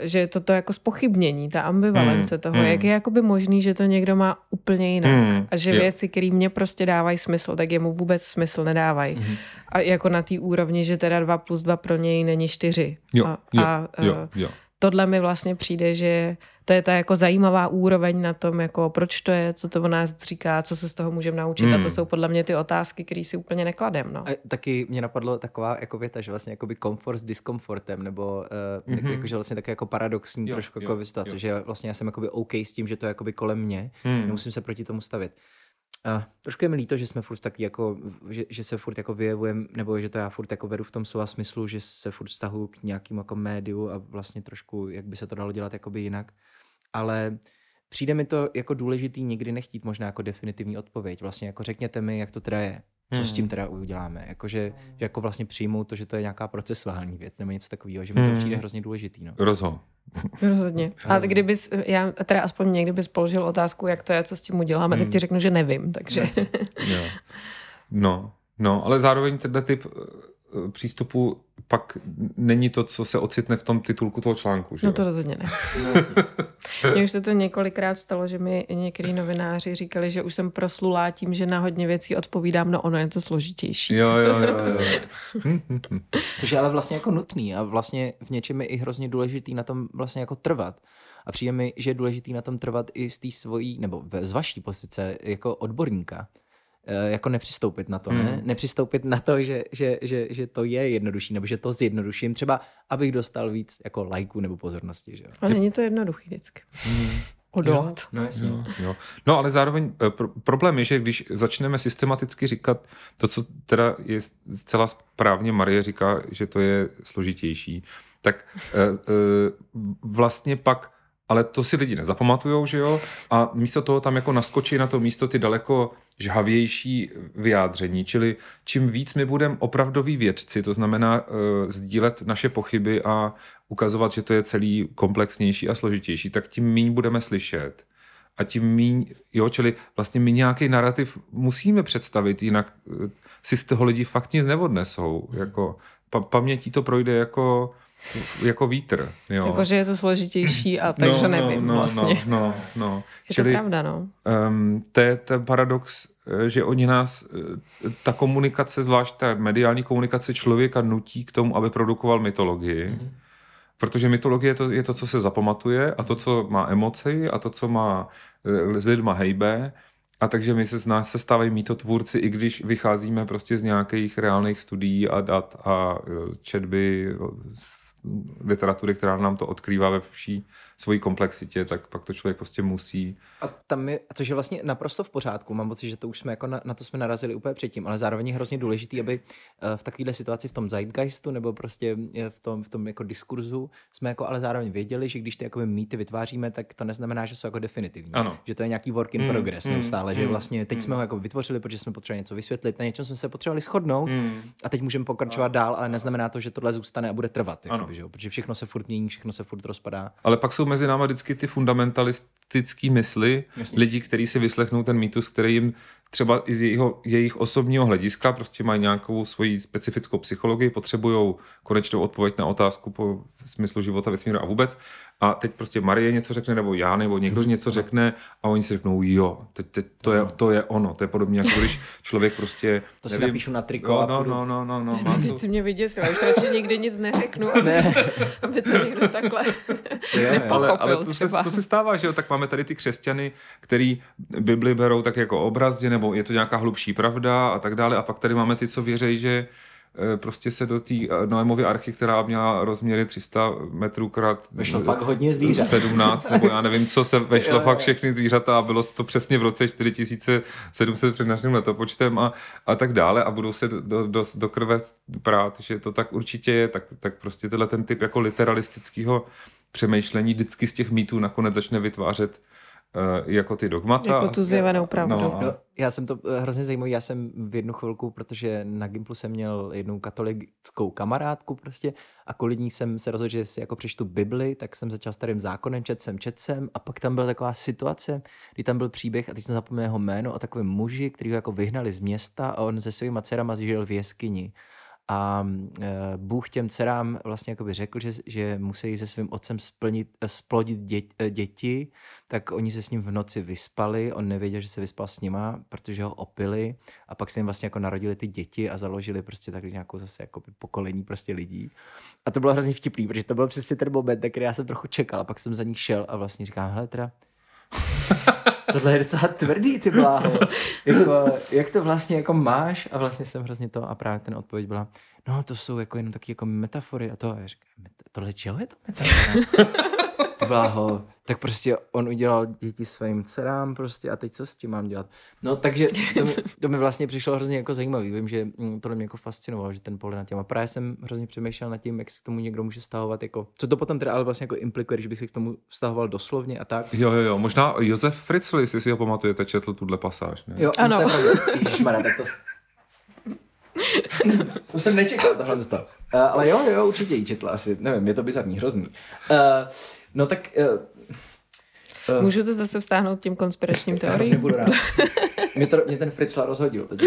A: že je to to jako spochybnění, ta ambivalence
E: Hmm,
A: toho,
E: hmm.
A: jak je jakoby možný, že to někdo má úplně jinak
E: Hmm,
A: a že
E: jo.
A: věci, které mě prostě dávají smysl, tak jemu vůbec smysl nedávají.
E: Mhm.
A: A jako na té úrovni, že teda 2 plus 2 pro něj není 4.
E: Jo,
A: a,
E: jo,
A: a
E: jo,
A: eh,
E: jo.
A: tohle mi vlastně přijde, že to je ta jako zajímavá úroveň na tom, jako proč to je, co to o nás říká, co se z toho můžeme naučit.
E: Hmm.
A: A to jsou podle mě ty otázky, které si úplně nekladem. No.
F: A taky mě napadlo taková jako věta, že vlastně jakoby komfort s diskomfortem, nebo uh,
E: Mhm.
F: mm-hmm. jakože vlastně také jako paradoxní
E: Jo,
F: trošku
E: jo,
F: jako situace,
E: jo.
F: že vlastně já jsem jakoby OK s tím, že to je jakoby kolem mě,
E: Hmm.
F: nemusím se proti tomu stavit. Uh, trošku je mi líto, že jsme furt taky jako, že, že se furt jako vyjevujem, nebo že to já furt jako vedu v tom slova smyslu, že se furt vztahuju k nějakým jako médiu a vlastně trošku, jak by se to dalo dělat jakoby jinak. Ale přijde mi to jako důležitý nikdy nechtít možná jako definitivní odpověď. Vlastně jako řekněte mi, jak to teda je. Co s
E: Hmm.
F: tím teda uděláme? Jakože, že jako vlastně přijmou to, že to je nějaká procesuální věc nebo něco takového, že mi to
E: Hmm.
F: přijde hrozně důležitý. No.
E: Rozho.
A: Rozhodně. A kdybys, já teda aspoň někdy bys položil otázku, jak to je, co s tím uděláme, tak
E: Hmm.
A: ti řeknu, že nevím. Takže
E: Jo. No, no, ale zároveň tenhle typ eh, přístupu pak není to, co se ocitne v tom titulku toho článku. Že?
A: no
E: jo?
A: to rozhodně ne. Mně už se to několikrát stalo, že mi některý novináři říkali, že už jsem proslulá tím, že na hodně věcí odpovídám, no ono je to složitější.
E: Jo, jo, jo, jo. Hm, hm, hm.
F: Což je ale vlastně jako nutný a vlastně v něčem je i hrozně důležitý na tom vlastně jako trvat. A přijde mi, že je důležitý na tom trvat i z té svojí, nebo z vaší pozice jako odborníka. E, jako nepřistoupit na to, ne?
E: Hmm.
F: Nepřistoupit na to, že, že, že, že to je jednodušší, nebo že to zjednoduším, třeba abych dostal víc jako lajků nebo pozornosti, že jo?
A: A není to jednoduchý vždycky. Odolat.
F: No jasně.
E: Jo, jo. No ale zároveň eh, pro, problém je, že když začneme systematicky říkat to, co teda je zcela správně Marie říká, že to je složitější, tak eh, eh, vlastně pak ale to si lidi nezapamatujou, že jo? A místo toho tam jako naskočí na to místo ty daleko žhavější vyjádření, čili čím víc my budeme opravdoví vědci, to znamená uh, sdílet naše pochyby a ukazovat, že to je celý komplexnější a složitější, tak tím míň budeme slyšet. A tím míň, jo, čili vlastně my nějaký narrativ musíme představit, jinak eh, si z toho lidi fakt nic neodnesou. Jako, pa, pamětí to projde jako, jako vítr. Jo.
A: Jakože je to složitější a takže nevím
E: no,
A: vlastně.
E: No, no, no.
A: Je to pravda, no.
E: Um, to je ten paradox, eh, že oni nás, eh, ta komunikace, zvlášť ta mediální komunikace člověka nutí k tomu, aby produkoval mytologii.
F: Mhm.
E: Mm-hmm. Protože mytologie je to, je to, co se zapamatuje a to, co má emoci a to, co má eh, s lidma hejbe. A takže my se z nás se stávají mýtotvůrci, i když vycházíme prostě z nějakých reálných studií a dat a četby z literatury, která nám to odkrývá ve vší svojí komplexitě, tak pak to člověk prostě musí
F: A tam je, což je vlastně naprosto v pořádku, mám pocit, že to už jsme jako na, na to jsme narazili úplně předtím, ale zároveň je hrozně důležitý, aby eh, v takovéhle situaci, v tom zeitgeistu nebo prostě eh, v tom, v tom jako diskurzu jsme jako ale zároveň věděli, že když ty jako mýty vytváříme, tak to neznamená, že jsou jako definitivní.
E: Ano.
F: Že to je nějaký work in
E: Mm,
F: progress
E: mm,
F: neustále, že
E: mm,
F: vlastně teď
E: mm.
F: jsme ho jako vytvořili, protože jsme potřebovali něco vysvětlit, na něčem jsme se potřebovali shodnout
E: Mm.
F: a teď můžeme pokračovat dál, ale neznamená to, že tohle zůstane a bude trvat,
E: Ano.
F: jakoby, že protože všechno se furt mění, všechno se furt rozpadá.
E: Ale pak jsou mezi náma vždycky ty fundamentalistické mysli,
F: Jasně.
E: lidi, kteří si vyslechnou ten mýtus, který jim třeba i z jejího, jejich osobního hlediska prostě mají nějakou svoji specifickou psychologii, potřebují konečnou odpověď na otázku po smyslu života, vesmíru a vůbec. A teď prostě Marie něco řekne, nebo já, nebo někdo něco řekne a oni si řeknou, jo, teď, teď to, je, to je ono. To je podobně jako když člověk prostě...
F: To si napíšu na triko
E: Jo,
F: a
E: no,
F: půjdu.
E: no, no, no, no,
A: Teď
E: to.
A: si mě vyděsila, už radši nikdy nic neřeknu, aby,
F: Ne.
A: aby to někdo takhle nepochopil
E: ale, ale to, se, to se stává, že jo, tak máme tady ty křesťany, který Bibli berou tak jako obrazně, nebo je to nějaká hlubší pravda a tak dále, a pak tady máme ty, co věří, že eh, prostě se do té Noémovy archy, která měla rozměry 300 metrů krát
F: Vešlo fakt hodně zvířat.
E: 17, nebo já nevím, co se vešlo
F: jo.
E: fakt všechny zvířata a bylo to přesně v roce 4700 před naším letopočtem a, a tak dále a budou se do, do, do krve prát, že to tak určitě je, tak, tak prostě tenhle ten typ jako literalistického přemýšlení vždycky z těch mýtů nakonec začne vytvářet uh, jako ty dogmata.
A: Jako tu zjevenou pravdu.
E: No, a-
F: No, já jsem to eh, hrozně zajímavý, já jsem v jednu chvilku, protože na Gimplu jsem měl jednu katolickou kamarádku prostě a kvůli ní jsem se rozhodl, že si jako přečtu Bibli, tak jsem začal starým zákonem, čet jsem, čet jsem a pak tam byla taková situace, kdy tam byl příběh a teď jsem zapomněl jeho jméno o takovém muži, který ho jako vyhnali z města a on se svýma dcerama žil v jeskyni. A e, Bůh těm dcerám vlastně jakoby řekl, že, že musí se svým otcem splnit, eh, splodit dě, eh, děti, tak oni se s ním v noci vyspali, on nevěděl, že se vyspal s nima, protože ho opili a pak se jim vlastně jako narodili ty děti a založili prostě tak nějakou zase jako pokolení prostě lidí. A to bylo hrozně vtipný, protože to byl přesně ten moment, na který já jsem trochu čekal a pak jsem za ní šel a vlastně říkám, hele teda, tohle je docela tvrdý, ty bláho. Jako, jak to vlastně jako máš? A vlastně jsem hrozně to a právě ten odpověď byla, no to jsou jako jenom taky jako metafory a to. A já říkám, "Meta- tohle čeho je to metafora? Bláho, tak prostě on udělal děti svým dcerám prostě a teď co s tím mám dělat? No takže to mi, to mi vlastně přišlo hrozně jako zajímavý. Vím, že mm, to mě jako fascinovalo, že ten pohled na těm. A právě jsem hrozně přemýšlel nad tím, jak se k tomu někdo může stahovat, jako, co to potom teda ale vlastně jako implikuje, když bych se k tomu vztahoval doslovně a tak.
E: Jo, jo, jo. Možná Josef Fritzl, jestli si ho pamatujete, četl tuhle pasáž. Ne?
F: Jo,
A: Ano.
F: No. Ježišmarja, tak to... to jsem nečekal tohle. Uh, ale jo, jo, určitě ji četla asi. Nevím, je to bizarní, hrozný. Uh, no tak... Uh,
A: Můžu to zase vztáhnout tím konspiračním
F: já
A: teoriím?
F: budu rád. Mě, to, mě ten Fritzla rozhodil. Teď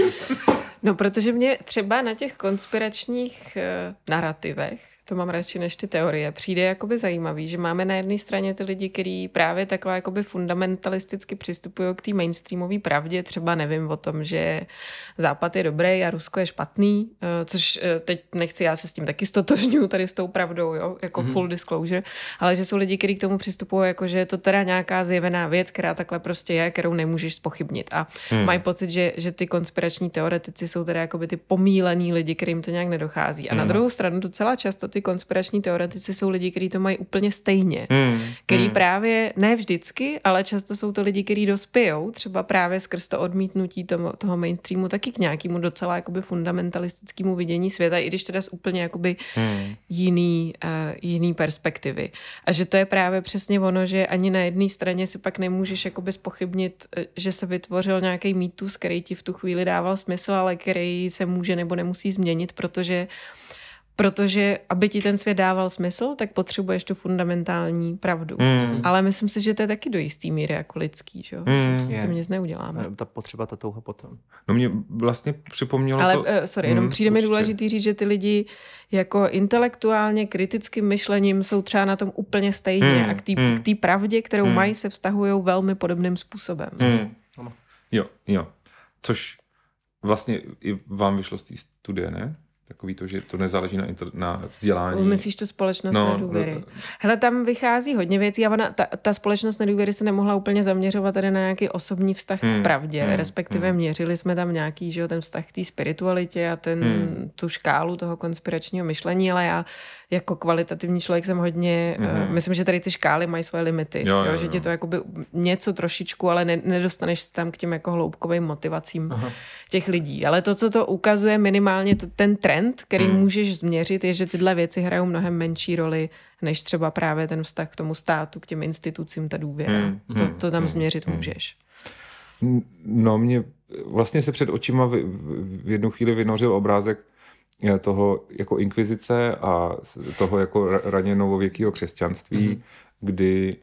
A: No, protože mě třeba na těch konspiračních uh, narrativech, to mám radši než ty teorie, přijde jakoby zajímavý, že máme na jedné straně ty lidi, kteří právě takhle jakoby fundamentalisticky přistupují k té mainstreamové pravdě, třeba nevím o tom, že Západ je dobrý a Rusko je špatný, uh, což uh, teď nechci, já se s tím taky stotožňuju tady s tou pravdou, jo, jako mm-hmm. full disclosure, ale že jsou lidi, kteří k tomu přistupují jako, že je to teda nějaká zjevená věc, která takhle prostě je, kterou nemůžeš spochybnit a hmm. mají pocit, že, že ty konspirační teoretici jsou teda jakoby ty pomílený lidi, kterým to nějak nedochází. A na druhou stranu docela často ty konspirační teoretici jsou lidi, kteří to mají úplně stejně.
E: Hmm.
A: Který právě, ne vždycky, ale často jsou to lidi, kteří dospějou, třeba právě skrz to odmítnutí toho, toho mainstreamu taky k nějakému docela jakoby fundamentalistickému vidění světa, i když teda z úplně jakoby
E: Hmm.
A: jiný, uh, jiný perspektivy. A že to je právě přesně ono, že ani na jedné straně si pak nemůžeš jakoby spochybnit, eh, že se vytvořil nějaký mýtus, který ti v tu chvíli dával smysl, ale který se může nebo nemusí změnit, protože Protože, aby ti ten svět dával smysl, tak potřebuješ tu fundamentální pravdu.
E: Hmm.
A: Ale myslím si, že to je taky do jistý míry jako lidský, že jo?
E: Hmm.
A: Že
F: Je.
A: nic neuděláme.
F: ta potřeba, ta touha potom.
E: No mě vlastně připomnělo
A: Ale,
E: to...
A: uh, sorry, jenom
E: Hmm,
A: přijde mi důležitý říct, že ty lidi jako intelektuálně, kritickým myšlením jsou třeba na tom úplně stejně
E: Hmm,
A: a k té té pravdě, kterou
E: Hmm.
A: mají, se vztahují velmi podobným způsobem.
F: Ano.
E: Jo, jo. Což vlastně i vám vyšlo z té studie, ne? Takový to, že to nezáleží na, inter- na vzdělání.
A: Myslíš tu společnost
E: No,
A: nedůvěry?
E: no,
A: Hele, tam vychází hodně věcí a ona, ta, ta společnost nedůvěry se nemohla úplně zaměřovat tady na nějaký osobní vztah
E: Hmm,
A: k pravdě,
E: hmm,
A: respektive
E: hmm.
A: měřili jsme tam nějaký, že jo, ten vztah k té spiritualitě a ten,
E: Hmm.
A: tu škálu toho konspiračního myšlení, ale já jako kvalitativní člověk jsem hodně,
E: Mhm.
A: uh, myslím, že tady ty škály mají svoje limity,
E: Jo,
A: jo,
E: jo,
A: že
E: jo.
A: ti to jakoby něco trošičku, ale ne, nedostaneš se tam k těm jako hloubkovým motivacím
F: Aha.
A: těch lidí. Ale to, co to ukazuje minimálně to, ten trend, který
E: Hmm.
A: můžeš změřit, je, že tyhle věci hrajou mnohem menší roli, než třeba právě ten vztah k tomu státu, k těm institucím, ta důvěra.
E: Hmm,
A: To,
E: hmm,
A: to tam
E: hmm,
A: změřit
E: hmm.
A: můžeš.
E: No mě vlastně se před očima v, v jednu chvíli vynořil obrázek eh, toho jako inkvizice a toho jako ra- raně novověkého křesťanství, mm-hmm. kdy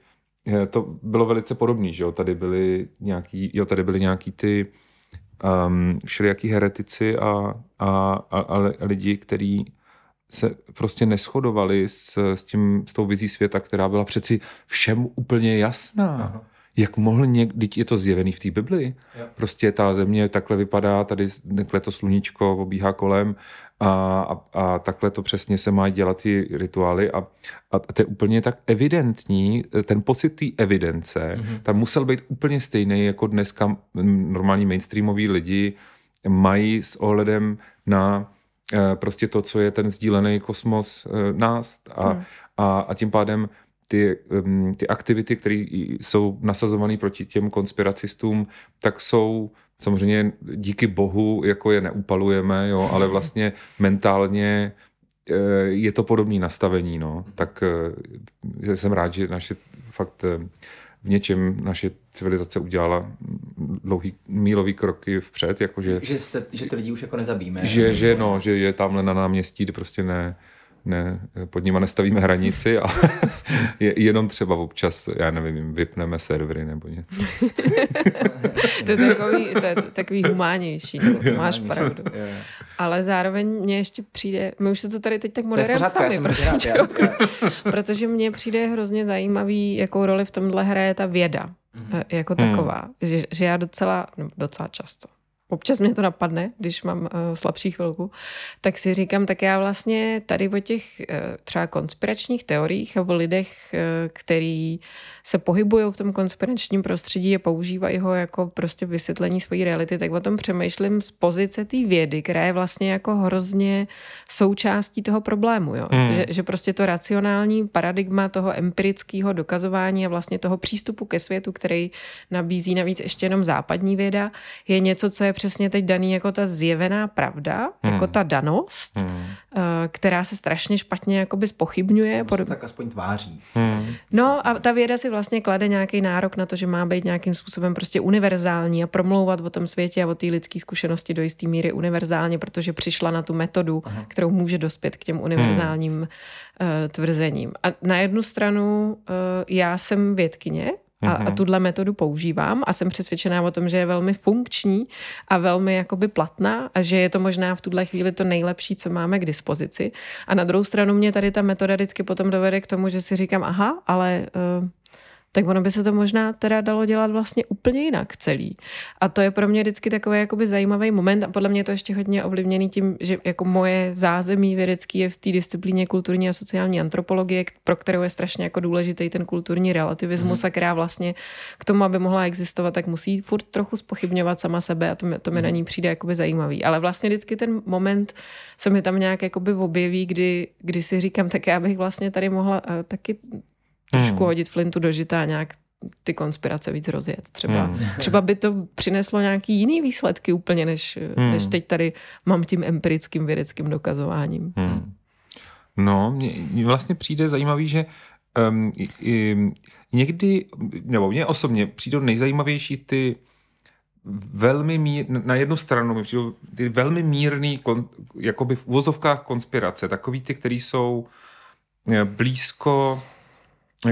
E: eh, to bylo velice podobné, že jo, tady byly nějaký, jo, tady byly nějaký ty um, všelijaký heretici a, a, a, a li- lidi, kteří se prostě neschodovali s, s, tím, s tou vizí světa, která byla přeci všem úplně jasná.
F: Aha.
E: Jak mohl někdy, je to zjevený v té Bibli,
F: Jo.
E: prostě ta země takhle vypadá, tady takhle to sluníčko obíhá kolem a, a, a takhle to přesně se mají dělat ty rituály a, a to je úplně tak evidentní, ten pocit té evidence, mm-hmm. tam musel být úplně stejný, jako dneska normální mainstreamoví lidi mají s ohledem na eh, prostě to, co je ten sdílený kosmos eh, nás a, hmm. a, a tím pádem ty, um, ty aktivity, které jsou nasazované proti těm konspiracistům, tak jsou samozřejmě díky bohu, jako je neupalujeme, jo, ale vlastně mentálně eh, je to podobné nastavení, no. Tak jsem rád, že naše fakt v něčem naše civilizace udělala dlouhý mílový kroky vpřed. Jakože,
F: že, se, že ty lidi už jako nezabíme.
E: Že, že, no, že je tamhle na náměstí, kde prostě ne, ne, pod nima nestavíme hranici, ale je, jenom třeba občas, já nevím, vypneme servery nebo něco.
A: to, je takový, to je takový humánější, to máš pravdu. Ale zároveň mně ještě přijde, my už se to tady teď tak moderujeme sami, prostě, protože mně přijde hrozně zajímavý, jakou roli v tomhle hraje ta věda mm-hmm. jako taková. Mm. Že, že já docela, no, docela často, občas mě to napadne, když mám uh, slabší chvilku, tak si říkám, tak já vlastně tady o těch uh, třeba konspiračních teoriích a o lidech, uh, který se pohybují v tom konspiračním prostředí a používají ho jako prostě vysvětlení své reality, tak o tom přemýšlím z pozice té vědy, která je vlastně jako hrozně součástí toho problému. Jo? Mm. Že, že prostě to racionální paradigma toho empirického dokazování a vlastně toho přístupu ke světu, který nabízí navíc ještě jenom západní věda, je něco, co je přesně teď daný jako ta zjevená pravda, hmm. jako ta danost, hmm. která se strašně špatně jakoby spochybňuje.
F: Pod... tak aspoň tváří.
A: Hmm. No a ta věda si vlastně klade nějaký nárok na to, že má být nějakým způsobem prostě univerzální a promlouvat o tom světě a o té lidské zkušenosti do jisté míry univerzálně, protože přišla na tu metodu, Aha. kterou může dospět k těm univerzálním hmm. uh, tvrzením. A na jednu stranu uh, já jsem vědkyně, a, a mhm. tuhle metodu používám a jsem přesvědčená o tom, že je velmi funkční a velmi jakoby platná a že je to možná v tuhle chvíli to nejlepší, co máme k dispozici. A na druhou stranu mě tady ta metoda vždycky potom dovede k tomu, že si říkám, aha, ale uh, tak ono by se to možná teda dalo dělat vlastně úplně jinak celý. A to je pro mě vždycky takový jakoby zajímavý moment a podle mě je to ještě hodně ovlivněný tím, že jako moje zázemí vědecký je v té disciplíně kulturní a sociální antropologie, pro kterou je strašně jako důležitý ten kulturní relativismus mm. a která vlastně k tomu, aby mohla existovat, tak musí furt trochu spochybňovat sama sebe a to, mi, to mi mm. na ní přijde jakoby zajímavý. Ale vlastně vždycky ten moment se mi tam nějak jakoby objeví, kdy, kdy si říkám, tak já bych vlastně tady mohla uh, taky trošku hmm. hodit flintu do žita a nějak ty konspirace víc rozjet. Třeba, hmm. třeba by to přineslo nějaký jiný výsledky úplně, než, hmm. než teď tady mám tím empirickým vědeckým dokazováním. Hmm.
E: No, mně vlastně přijde zajímavý, že um, i, i, někdy, nebo mně osobně přijdou nejzajímavější ty velmi mír, na jednu stranu mi přijdou ty velmi mírný, kon, jakoby v uvozovkách konspirace, takový ty, který jsou eh, blízko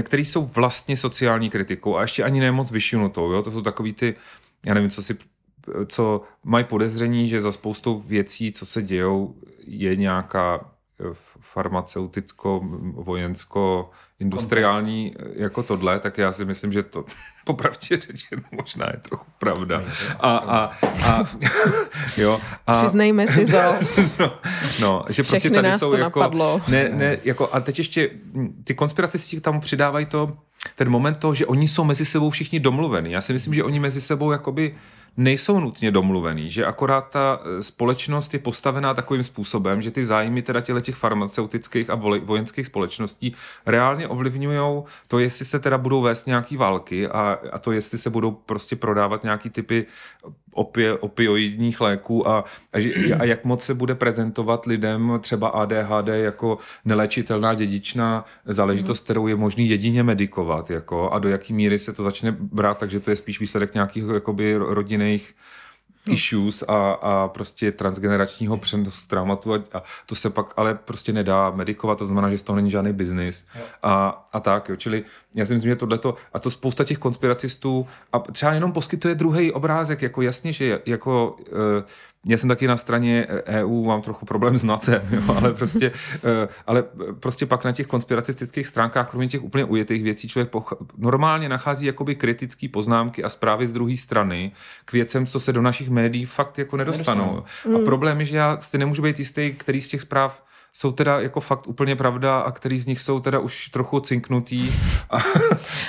E: který jsou vlastně sociální kritikou a ještě ani nemoc vyšinutou. Jo? To jsou takový ty, já nevím, co si co mají podezření, že za spoustou věcí, co se dějou, je nějaká farmaceuticko, vojensko, industriální jako tohle, tak já si myslím, že to popravdě řečeno možná je trochu pravda. A, a, a, jo, a,
A: Přiznejme si to.
E: no, no, že prostě tady
A: nás
E: jsou
A: to
E: jako,
A: napadlo.
E: Ne, ne, jako, a teď ještě ty konspiracisti tam přidávají to, ten moment toho, že oni jsou mezi sebou všichni domluveni. Já si myslím, že oni mezi sebou jakoby nejsou nutně domluvený, že akorát ta e, společnost je postavená takovým způsobem, že ty zájmy teda těle těch farmaceutických a vojenských společností reálně ovlivňují to, jestli se teda budou vést nějaký války a, a to, jestli se budou prostě prodávat nějaký typy opi, opioidních léků a, a, a jak moc se bude prezentovat lidem třeba ADHD jako neléčitelná dědičná záležitost, kterou je možný jedině medikovat jako, a do jaký míry se to začne brát, takže to je spíš výsledek nějakých jakoby rodinných no. issues a, a prostě transgeneračního přenosu traumatu a, a to se pak ale prostě nedá medikovat, to znamená, že z toho není žádný biznis a, a tak, jo. čili já si myslím, že tohleto, a to spousta těch konspiracistů a třeba jenom poskytuje druhý obrázek, jako jasně, že jako uh, já jsem taky na straně EU, mám trochu problém s NATO, jo, ale, prostě, eh, ale prostě pak na těch konspiracistických stránkách, kromě těch úplně ujetých věcí, člověk poch- normálně nachází jakoby kritické poznámky a zprávy z druhé strany k věcem, co se do našich médií fakt jako nedostanou. nedostanou. A hmm. problém je, že já si nemůžu být jistý, který z těch zpráv jsou teda jako fakt úplně pravda a který z nich jsou teda už trochu cinknutý.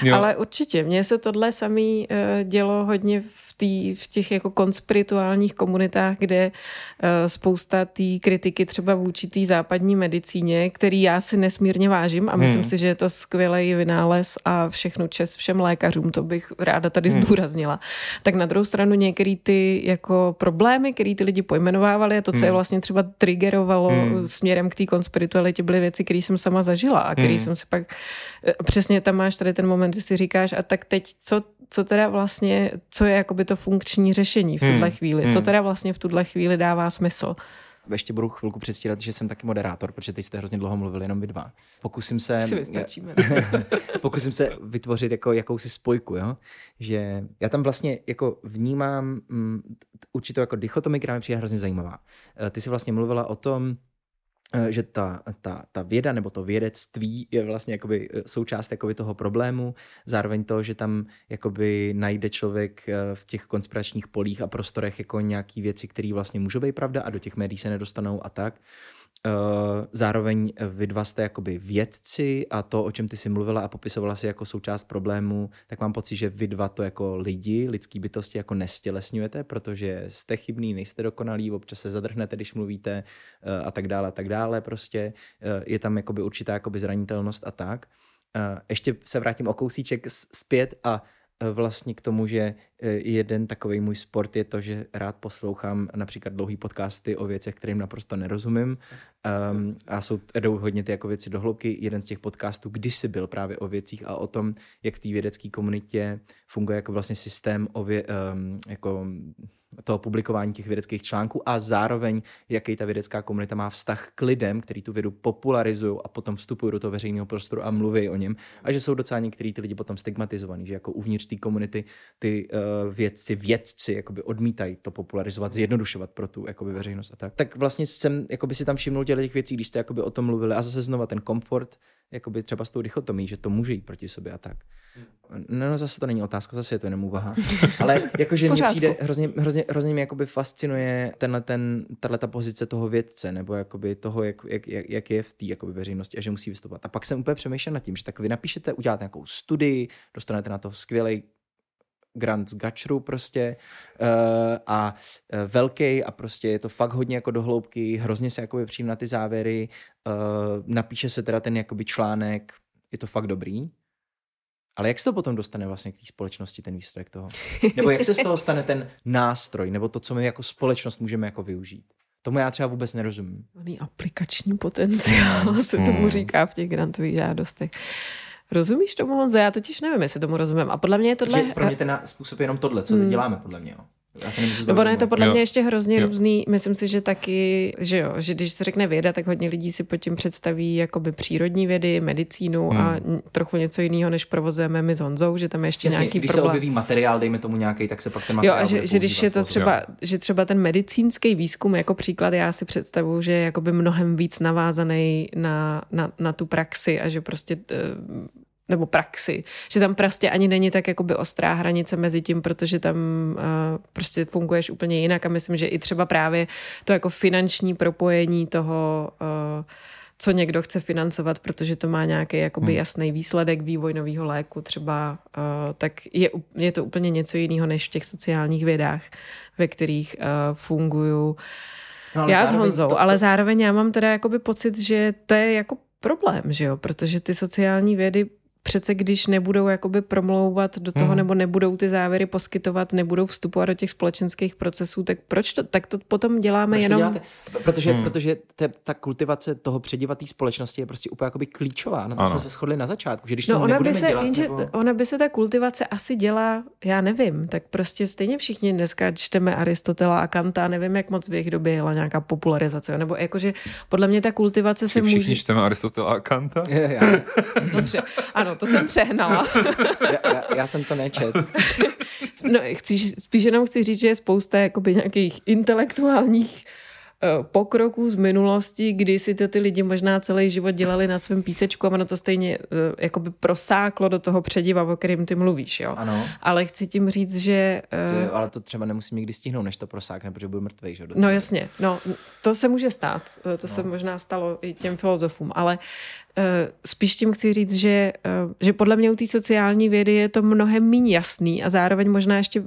A: Jo. Ale určitě, mně se tohle samý uh, dělo hodně v, tý, v těch jako konspirituálních komunitách, kde uh, spousta té kritiky třeba vůči té západní medicíně, který já si nesmírně vážím a myslím hmm. si, že je to skvělý vynález a všechno čest všem lékařům, to bych ráda tady hmm. zdůraznila. Tak na druhou stranu některé ty jako problémy, které ty lidi pojmenovávali a to, co hmm. je vlastně třeba triggerovalo hmm. směrem k té konspiritualitě, byly věci, které jsem sama zažila a které hmm. jsem si pak eh, přesně tam máš tady ten moment, kdy si říkáš a tak teď co, co teda vlastně, co je jakoby to funkční řešení v tuhle hmm. chvíli, co hmm. teda vlastně v tuhle chvíli dává smysl
F: ještě budu chvilku předstírat, že jsem taky moderátor, protože teď jste hrozně dlouho mluvili jenom vy dva. Pokusím se, pokusím se vytvořit jako jakousi spojku, jo? že já tam vlastně jako vnímám um, určitou jako dichotomii, která mi přijde hrozně zajímavá. Eh, ty jsi vlastně mluvila o tom, Eh, že ta, ta, ta věda nebo to vědectví je vlastně jakoby eh, součást jakoby toho problému, zároveň to, že tam jakoby najde člověk eh, v těch konspiračních polích a prostorech jako nějaký věci, které vlastně můžou být pravda a do těch médií se nedostanou a tak. Uh, zároveň vy dva jste jakoby vědci a to, o čem ty jsi mluvila a popisovala si jako součást problému, tak mám pocit, že vy dva to jako lidi, lidský bytosti jako nestělesňujete, protože jste chybný, nejste dokonalí, občas se zadrhnete, když mluvíte uh, a tak dále, a tak dále prostě. Uh, je tam jakoby určitá jakoby zranitelnost a tak. Ještě se vrátím o kousíček zpět a vlastně k tomu, že e, jeden takový můj sport je to, že rád poslouchám například dlouhý podcasty o věcech, kterým naprosto nerozumím um, a jsou, jdou hodně ty jako věci do hloubky. Jeden z těch podcastů kdysi byl právě o věcích a o tom, jak v té vědecké komunitě funguje jako vlastně systém o vě, um, jako toho publikování těch vědeckých článků a zároveň, jaký ta vědecká komunita má vztah k lidem, kteří tu vědu popularizují a potom vstupují do toho veřejného prostoru a mluví o něm. A že jsou docela některý ty lidi potom stigmatizovaní, že jako uvnitř té komunity ty uh, vědci, vědci jakoby odmítají to popularizovat, zjednodušovat pro tu jakoby veřejnost a tak. Tak vlastně jsem jakoby si tam všimnul těch věcí, když jste jakoby o tom mluvili a zase znova ten komfort, jakoby třeba s tou dichotomí, že to může jít proti sobě a tak. No, no zase to není otázka, zase je to jenom úvaha. Ale jakože mně přijde, hrozně, hrozně, hrozně mě jakoby fascinuje tenhle ten, tato pozice toho vědce, nebo jakoby toho, jak, jak, jak je v té jakoby veřejnosti a že musí vystupovat. A pak jsem úplně přemýšlel nad tím, že tak vy napíšete, uděláte nějakou studii, dostanete na to skvělý grant z Gačru prostě uh, a uh, velký a prostě je to fakt hodně jako dohloubky, hrozně se jakoby přijím na ty závěry, uh, napíše se teda ten jakoby článek, je to fakt dobrý, ale jak se to potom dostane vlastně k té společnosti, ten výsledek toho? Nebo jak se z toho stane ten nástroj, nebo to, co my jako společnost můžeme jako využít? Tomu já třeba vůbec nerozumím.
A: Aplikační potenciál se tomu hmm. říká v těch grantových žádostech. Rozumíš tomu, Honzo? Já totiž nevím, jestli tomu rozumím. A podle mě je tohle...
F: pro mě ten způsob je jenom tohle, co hmm. děláme, podle mě. Jo.
A: No, ono je to podle jo. mě ještě hrozně jo. různý. Myslím si, že taky, že jo, že když se řekne věda, tak hodně lidí si pod tím představí jakoby přírodní vědy, medicínu hmm. a trochu něco jiného, než provozujeme my s Honzou, že tam je ještě
F: Jasně,
A: nějaký
F: když
A: problém.
F: se objeví materiál, dejme tomu nějaký, tak se pak ten materiál
A: Jo, a že, že když je to třeba, že třeba ten medicínský výzkum jako příklad, já si představuju, že je jakoby mnohem víc navázaný na, na, na tu praxi a že prostě eh, nebo praxi, že tam prostě ani není tak jakoby ostrá hranice mezi tím, protože tam uh, prostě funguješ úplně jinak. A myslím, že i třeba právě to jako finanční propojení toho uh, co někdo chce financovat, protože to má nějaký jakoby hmm. jasný výsledek vývoj nového léku třeba, uh, tak je, je to úplně něco jiného než v těch sociálních vědách, ve kterých uh, fungují no, já s Honzou, to, to... ale zároveň já mám teda jakoby pocit, že to je jako problém, že jo, protože ty sociální vědy přece když nebudou jakoby promlouvat do toho, hmm. nebo nebudou ty závěry poskytovat, nebudou vstupovat do těch společenských procesů, tak proč to, tak to potom děláme proč jenom... Děláte?
F: Protože, hmm. protože te, ta kultivace toho předivatý společnosti je prostě úplně jakoby klíčová. Na to jsme se shodli na začátku, že když no to ona
A: by se,
F: dělat...
A: Jenže, nebo... Ona by se ta kultivace asi dělá, já nevím, tak prostě stejně všichni dneska čteme Aristotela a Kanta, nevím, jak moc v jejich době jela nějaká popularizace, nebo jakože podle mě ta kultivace se
E: může...
A: Všichni
E: čteme Aristotela a Kanta?
F: Je, já.
A: Dobře, ano, to jsem přehnala.
F: já, já, já jsem to nečet.
A: no, chci, spíš jenom chci říct, že je spousta jakoby nějakých intelektuálních eh, pokroků z minulosti, kdy si to ty lidi možná celý život dělali na svém písečku a ono to stejně uh, jakoby prosáklo do toho přediva, o kterém ty mluvíš, jo.
F: Ano.
A: Ale chci tím říct, že...
F: To
A: Uh,
F: je, ale to třeba nemusím nikdy stihnout, než to prosákne, protože budu mrtvý, že?
A: No jasně, no to se může stát, eh, to no. se možná stalo i těm filozofům, ale uh, spíš tím chci říct, že, uh, že podle mě u té sociální vědy je to mnohem méně jasný a zároveň možná ještě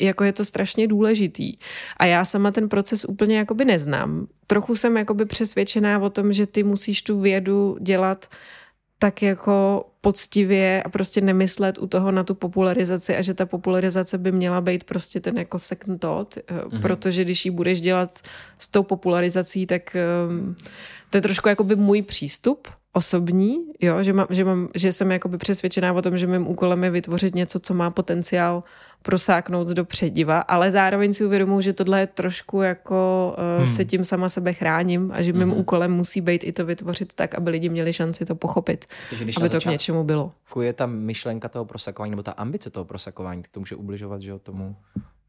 A: jako je to strašně důležitý. A já sama ten proces úplně jakoby neznám. Trochu jsem jakoby přesvědčená o tom, že ty musíš tu vědu dělat tak jako poctivě a prostě nemyslet u toho na tu popularizaci a že ta popularizace by měla být prostě ten jako second thought, mm-hmm. protože když ji budeš dělat s tou popularizací, tak um, to je trošku jakoby můj přístup osobní, jo, že, mám, že, mám, že jsem jakoby přesvědčená o tom, že mým úkolem je vytvořit něco, co má potenciál prosáknout do přediva, ale zároveň si uvědomuji, že tohle je trošku jako uh, hmm. se tím sama sebe chráním a že mým
F: Mhm.
A: úkolem musí být i to vytvořit tak, aby lidi měli šanci to pochopit,
F: Protože když
A: aby to k něčemu bylo.
F: je ta myšlenka toho prosakování, nebo ta ambice toho prosakování, tak to může ubližovat, že jo, tomu.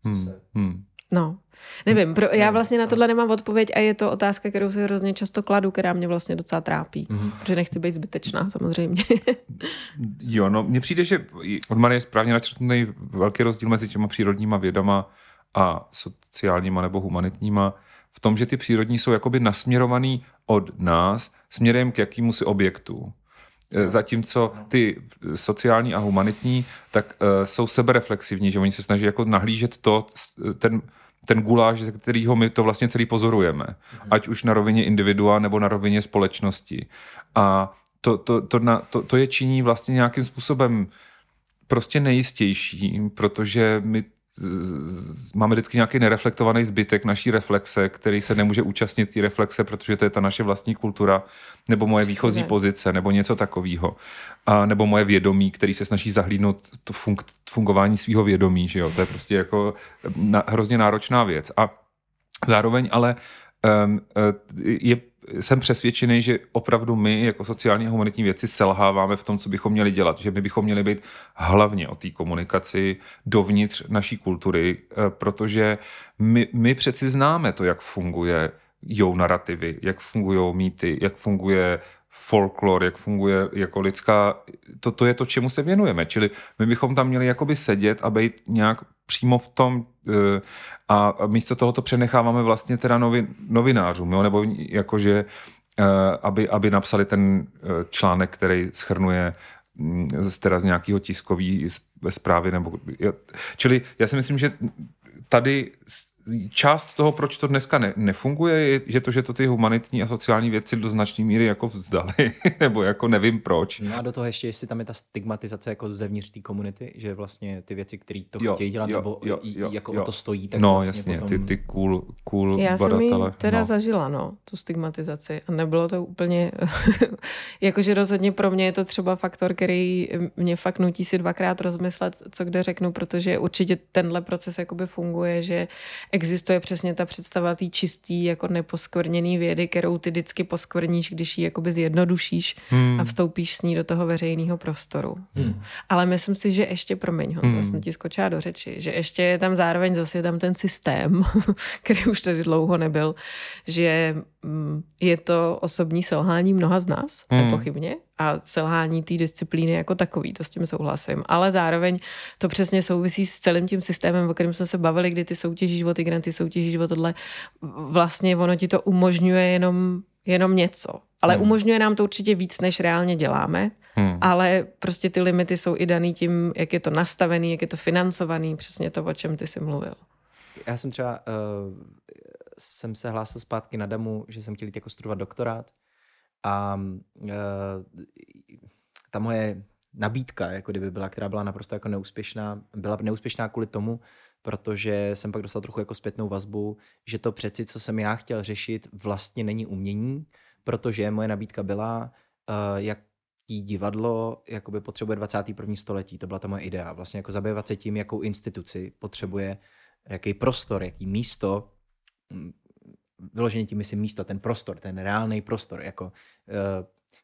E: Hmm. Hmm.
A: No, nevím, pro, já vlastně na tohle nemám odpověď a je to otázka, kterou si hrozně často kladu, která mě vlastně docela trápí,
F: Mhm.
A: protože nechci být zbytečná samozřejmě.
E: Jo, no mně přijde, že od Marie je správně načrtnutý velký rozdíl mezi těma přírodníma vědama a sociálníma nebo humanitníma v tom, že ty přírodní jsou jakoby nasměrovaný od nás směrem k jakýmu si objektu. Eh, Zatímco ty sociální a humanitní tak uh, jsou sebereflexivní, že oni se snaží jako nahlížet to, ten, ten guláš, ze kterého my to vlastně celý pozorujeme. Ať už na rovině individua nebo na rovině společnosti. A to, to, to, na, to, to je činí vlastně nějakým způsobem prostě nejistější, protože my máme vždycky nějaký nereflektovaný zbytek naší reflexe, který se nemůže účastnit té reflexe, protože to je ta naše vlastní kultura, nebo moje výchozí pozice, nebo něco takového. A nebo moje vědomí, který se snaží zahlídnout to funk, fungování svého vědomí, že jo? To je prostě jako na, hrozně náročná věc. A zároveň ale um, je, jsem přesvědčený, že opravdu my jako sociální a humanitní věci selháváme v tom, co bychom měli dělat. Že my bychom měli být hlavně o té komunikaci dovnitř naší kultury, eh, protože my, my přeci známe to, jak funguje jou narrativy, jak fungují mýty, jak funguje folklor, jak funguje jako lidská, to, to je to, čemu se věnujeme. Čili my bychom tam měli jakoby sedět a být nějak přímo v tom eh, a místo toho to přenecháváme vlastně teda novin, novinářům, jo? nebo jakože eh, aby, aby napsali ten eh, článek, který schrnuje mm, z, teda z nějakého tiskový zprávy. Nebo, čili já si myslím, že tady část toho, proč to dneska ne, nefunguje, je, že to, že to ty humanitní a sociální věci do značné míry jako vzdali, nebo jako nevím proč.
F: No a do toho ještě, jestli tam je ta stigmatizace jako zevnitř té komunity, že vlastně ty věci, které to
E: Jo,
F: chtějí dělat,
E: jo,
F: nebo
E: jo,
F: i-
E: jo,
F: jako
E: jo.
F: o to stojí, tak
E: no
F: vlastně
E: jasně,
F: potom...
E: ty, ty cool, cool
A: Já jsem ji
E: badatele.
A: teda
E: no.
A: zažila, no, tu stigmatizaci. A nebylo to úplně, jakože rozhodně pro mě je to třeba faktor, který mě fakt nutí si dvakrát rozmyslet, co kde řeknu, protože určitě tenhle proces jakoby funguje, že existuje přesně ta představa té čistý, jako neposkvrněný vědy, kterou ty vždycky poskvrníš, když ji jakoby zjednodušíš
E: Hmm.
A: a vstoupíš s ní do toho veřejného prostoru.
F: Hmm.
A: Ale myslím si, že ještě, promiň, Honzo,
E: Hmm.
A: jsem ti skočila do řeči, že ještě je tam zároveň zase je tam ten systém, který už tady dlouho nebyl, že je to osobní selhání mnoha z nás,
E: Hmm.
A: nepochybně, a selhání té disciplíny jako takový, to s tím souhlasím. Ale zároveň to přesně souvisí s celým tím systémem, o kterém jsme se bavili, kdy ty soutěžíš o ty granty, soutěžíš o tohle. Vlastně ono ti to umožňuje jenom, jenom něco. Ale
E: Hmm.
A: umožňuje nám to určitě víc, než reálně děláme.
E: Hmm.
A: Ale prostě ty limity jsou i daný tím, jak je to nastavený, jak je to financovaný, přesně to, o čem ty jsi mluvil.
F: Já jsem třeba, uh, jsem se hlásil zpátky na DAMu, že jsem chtěl jít jako studovat doktorát a uh, ta moje nabídka, jako kdyby byla, která byla naprosto jako neúspěšná, byla neúspěšná kvůli tomu, protože jsem pak dostal trochu jako zpětnou vazbu, že to přeci, co jsem já chtěl řešit, vlastně není umění, protože moje nabídka byla, uh, jak jaký divadlo jakoby potřebuje 21. století. To byla ta moje idea. Vlastně jako zabývat se tím, jakou instituci potřebuje, jaký prostor, jaký místo, vyloženě tím myslím místo, ten prostor, ten reálný prostor, jako uh,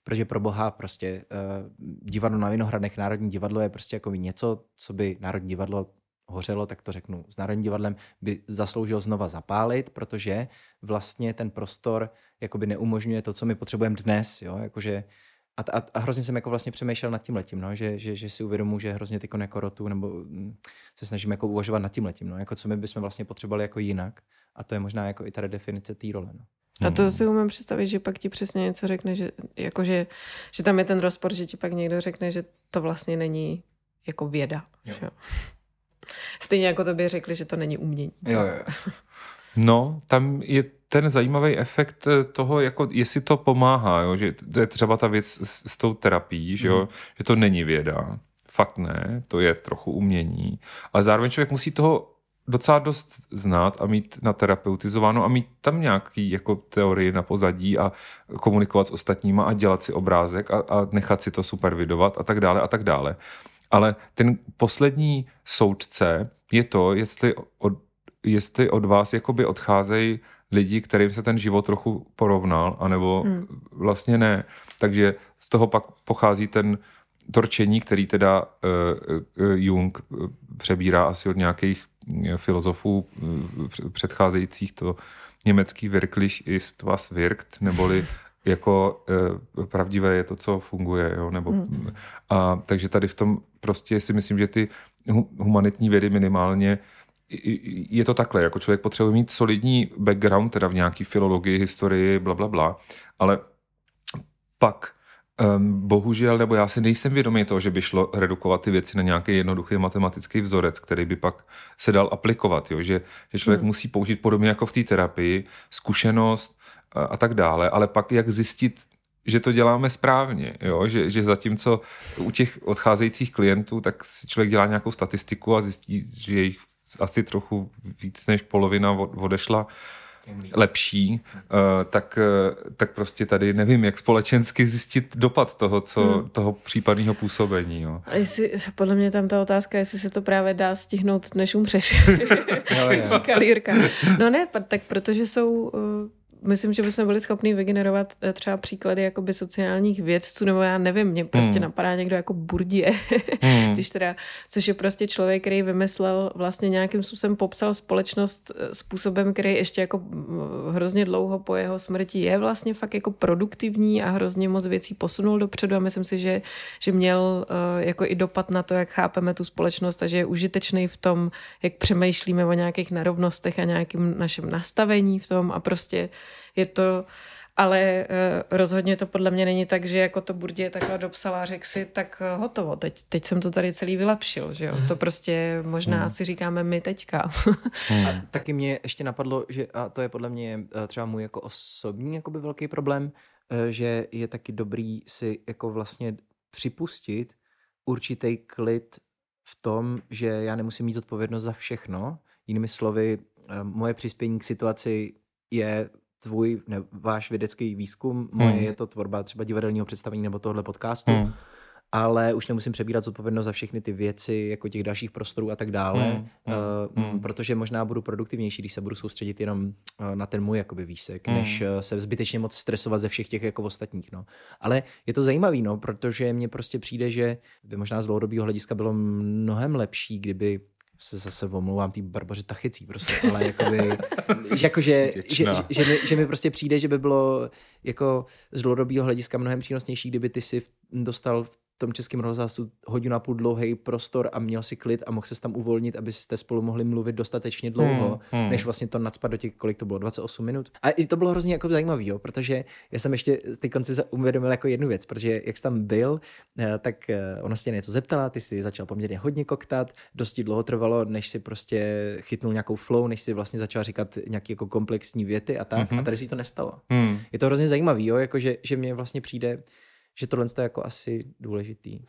F: protože pro boha prostě uh, divadlo na Vinohradech, Národní divadlo je prostě jako něco, co by Národní divadlo hořelo, tak to řeknu s Národním divadlem, by zasloužil znova zapálit, protože vlastně ten prostor jakoby neumožňuje to, co my potřebujeme dnes, jo, jakože a, a, a hrozně jsem jako vlastně přemýšlel nad tím letím, no, že, že, že si uvědomuji, že hrozně ty jako rotu, nebo mm, se snažím jako uvažovat nad tím letím, no, jako co my bychom vlastně potřebovali jako jinak. A to je možná jako i ta redefinice té role. No.
A: A to si umím představit, že pak ti přesně něco řekne, že, jako že, že tam je ten rozpor, že ti pak někdo řekne, že to vlastně není jako věda. Jo. Že? Stejně jako to by řekli, že to není umění.
F: Jo, jo.
E: No, tam je ten zajímavý efekt eh, toho, jako jestli to pomáhá, jo? že to je třeba ta věc s, s tou terapií, že, jo? Mm. že to není věda, fakt ne, to je trochu umění, ale zároveň člověk musí toho docela dost znát a mít na terapeutizováno a mít tam nějaký jako teorii na pozadí a komunikovat s ostatníma a dělat si obrázek a, a nechat si to supervidovat a tak dále a tak dále. Ale ten poslední soudce je to, jestli od, jestli od vás jakoby odcházejí lidi, kterým se ten život trochu porovnal, anebo hmm. vlastně ne. Takže z toho pak pochází ten torčení, který teda uh, uh, Jung přebírá asi od nějakých filozofů uh, předcházejících, to německý wirklich ist was wirkt, neboli jako uh, pravdivé je to, co funguje. Jo? Nebo, hmm. a, takže tady v tom prostě si myslím, že ty humanitní vědy minimálně je to takhle, jako člověk potřebuje mít solidní background, teda v nějaký filologii, historii, bla, bla, bla, ale pak um, bohužel, nebo já si nejsem vědomý toho, že by šlo redukovat ty věci na nějaký jednoduchý matematický vzorec, který by pak se dal aplikovat, jo? Že, že člověk hmm. musí použít podobně jako v té terapii, zkušenost a, a tak dále, ale pak jak zjistit, že to děláme správně, jo? Že, že zatímco u těch odcházejících klientů, tak si člověk dělá nějakou statistiku a zjistí, že jejich asi trochu víc než polovina odešla lepší, uh, tak, uh, tak prostě tady nevím, jak společensky zjistit dopad toho, co, hmm. toho případného působení. Jo.
A: A jestli, podle mě tam ta otázka, jestli se to právě dá stihnout, než umřeš. jo, jo. Říkal Jirka. No ne, tak protože jsou uh, myslím, že bychom byli schopni vygenerovat eh, třeba příklady jakoby sociálních vědců, nebo já nevím, mě prostě hmm. napadá někdo jako Burdie, hmm. když teda, což je prostě člověk, který vymyslel, vlastně nějakým způsobem popsal společnost eh, způsobem, který ještě jako hrozně dlouho po jeho smrti je vlastně fakt jako produktivní a hrozně moc věcí posunul dopředu a myslím si, že, že měl uh, jako i dopad na to, jak chápeme tu společnost a že je užitečný v tom, jak přemýšlíme o nějakých nerovnostech a nějakým našem nastavení v tom a prostě je to, ale uh, rozhodně to podle mě není tak, že jako to Burdě takhle dopsala a řekl si, tak uh, hotovo, teď, teď jsem to tady celý vylepšil, že jo. Mm. To prostě možná mm. si říkáme my teďka.
F: mm. A taky mě ještě napadlo, že a to je podle mě uh, třeba můj jako osobní jakoby velký problém, že je taky dobrý si jako vlastně připustit určitý klid v tom, že já nemusím mít zodpovědnost za všechno. Jinými slovy, moje přispění k situaci je tvůj, ne, váš vědecký výzkum, moje hmm. je to tvorba třeba divadelního představení nebo tohle podcastu, hmm. ale už nemusím přebírat zodpovědnost za všechny ty věci, jako těch dalších prostorů a tak dále, hmm. Uh, hmm. protože možná budu produktivnější, když se budu soustředit jenom uh, na ten můj jakoby výsek, hmm. než uh, se zbytečně moc stresovat ze všech těch jako ostatních. No. Ale je to zajímavý, no, protože mně prostě přijde, že by možná z dlouhodobého hlediska bylo mnohem lepší, kdyby se zase omlouvám tý Barbaře Tachicí prostě, ale jakoby, že, jako, že, že, že, že, mi, že mi prostě přijde, že by bylo jako z dlouhodobého hlediska mnohem přínosnější, kdyby ty si dostal v tom českém rozhlasu hodinu a půl dlouhý prostor a měl si klid a mohl se tam uvolnit, abyste spolu mohli mluvit dostatečně dlouho, hmm, hmm. než vlastně to nadspat do těch, kolik to bylo, 28 minut. A i to bylo hrozně jako zajímavý, jo, protože já jsem ještě ty konci uvědomil jako jednu věc, protože jak jsi tam byl, eh, tak eh, ona se tě něco zeptala, ty si začal poměrně hodně koktat, dosti dlouho trvalo, než si prostě chytnul nějakou flow, než si vlastně začal říkat nějaké jako komplexní věty a tak. Mm-hmm. A tady si to nestalo. Mm. Je to hrozně zajímavý, jo, jako že, že mě vlastně přijde, že tohle je jako asi důležitý.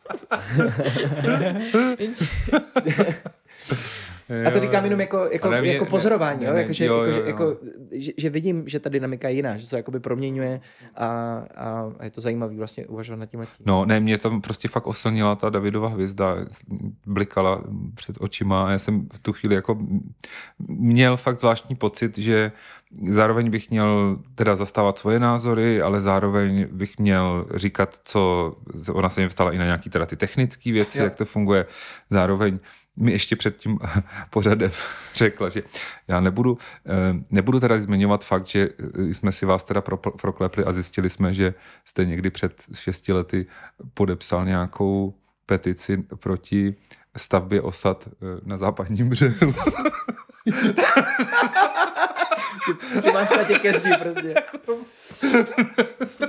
F: A to říkám jenom jako, jako, mě, jako pozorování, ne, jo? Jako, že, jo, jako, jo, jo. Jako, že, že vidím, že ta dynamika je jiná, že se to jakoby proměňuje a, a je to zajímavé vlastně uvažovat nad tím. tím.
E: No ne, mě tam prostě fakt oslnila ta Davidova hvězda, blikala před očima a já jsem v tu chvíli jako měl fakt zvláštní pocit, že zároveň bych měl teda zastávat svoje názory, ale zároveň bych měl říkat, co, ona se mě ptala i na nějaký teda ty technické věci,
F: Jo.
E: jak to funguje. Zároveň mi ještě před tím pořadem řekla, že já nebudu, eh, nebudu teda zmiňovat fakt, že jsme si vás teda pro- proklepli a zjistili jsme, že jste někdy před šesti lety podepsal nějakou petici proti stavbě osad eh, na západním břehu.
F: Přimáčka tě ke zdi prostě.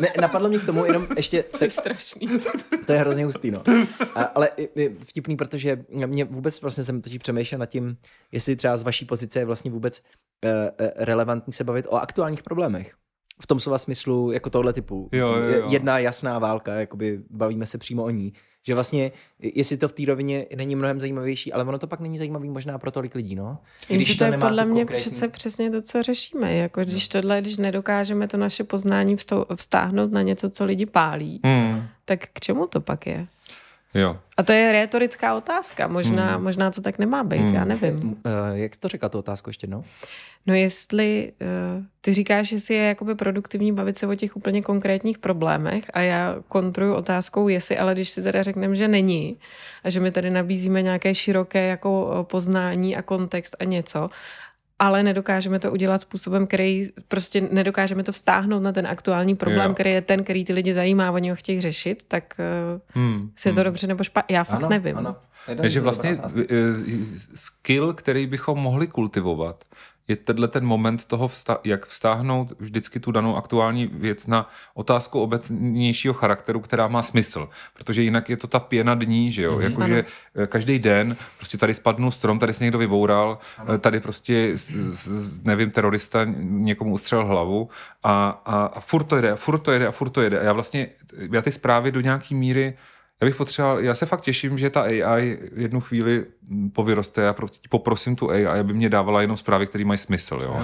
F: Ne, napadlo mě k tomu jenom ještě,
A: To je strašný.
F: to je hrozně hustý, no. A, ale vtipný, protože mě vůbec vlastně jsem totiž přemýšlel nad tím, jestli třeba z vaší pozice je vlastně vůbec uh, relevantní se bavit o aktuálních problémech. V tom slova smyslu jako tohle typu.
E: Jo, jo, jo.
F: Jedna jasná válka, jakoby bavíme se přímo o ní. Že vlastně, jestli to v té rovině není mnohem zajímavější, ale ono to pak není zajímavý možná pro tolik lidí, no.
A: Jenže to je
F: nemá
A: podle mě
F: konkrétní-
A: přece přesně to, co řešíme. Jako když tohle, když nedokážeme to naše poznání vstou- vztáhnout na něco, co lidi pálí,
E: Hmm.
A: tak k čemu to pak je?
E: Jo.
A: A to je retorická otázka. Možná,
E: Hmm.
A: možná to tak nemá být,
E: Hmm.
A: já nevím.
F: Uh, jak jsi to řekla, tu otázku ještě jednou?
A: No jestli uh, ty říkáš, jestli je jakoby produktivní bavit se o těch úplně konkrétních problémech a já kontruju otázkou, jestli, ale když si teda řekneme, že není a že my tady nabízíme nějaké široké jako eh, poznání a kontext a něco, ale nedokážeme to udělat způsobem, který prostě nedokážeme to vztáhnout na ten aktuální problém,
E: Jo.
A: který je ten, který ty lidi zajímá, oni ho chtějí řešit, tak uh,
E: Hmm.
A: si je to dobře nebo špatně. Já fakt nevím.
F: Jeden
E: Takže vlastně eh, skill, který bychom mohli kultivovat, je tenhle ten moment toho, vsta- jak vztáhnout vždycky tu danou aktuální věc na otázku obecnějšího charakteru, která má smysl. Protože jinak je to ta pěna dní, že jo?
F: Mhm.
E: Jakože eh, každý den prostě tady spadnul strom, tady se někdo vyboural, eh, tady prostě, nevím, terorista někomu ustřel hlavu a, a, a furt to jede, a furt to jede, a furt to jede. A já vlastně, já ty zprávy do nějaký míry já bych potřeboval, já se fakt těším, že ta AI jednu chvíli povyroste. Já pro- poprosím tu AI, aby mě dávala jenom zprávy, které mají smysl. Jo?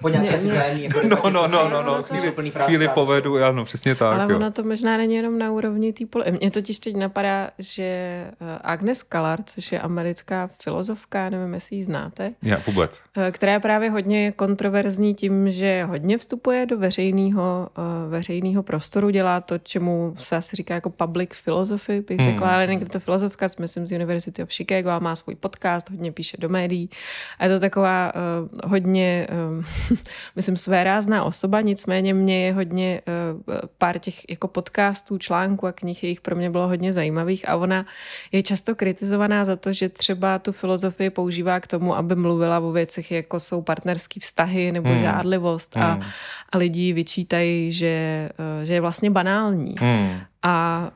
F: Po nějaké tajemný, jako
E: No, no, no, no,
A: no,
E: no. Chvíli, chvíli povedu, ano, přesně tak.
A: Ale
E: jo.
A: ono to možná není jenom na úrovni té poli. Mně totiž teď napadá, že eh, Agnes Kalar, což je americká filozofka, nevím, jestli ji znáte,
E: Já, vůbec.
A: eh, která je právě hodně kontroverzní tím, že hodně vstupuje do veřejného veřejného prostoru, dělá to, čemu se asi říká jako public philosophy, bych
E: Hmm.
A: řekla, ale není to filozofka, myslím z University of Chicago a má svůj podcast, hodně píše do médií. A je to taková uh, hodně, uh, myslím, své rázná osoba, nicméně mě je hodně uh, pár těch jako podcastů, článků a knih, jejich pro mě bylo hodně zajímavých a ona je často kritizovaná za to, že třeba tu filozofii používá k tomu, aby mluvila o věcech, jako jsou partnerský vztahy nebo
E: Hmm.
A: žádlivost a,
E: Hmm.
A: a lidi jí vyčítají, že, že je vlastně banální.
E: Hmm.
A: A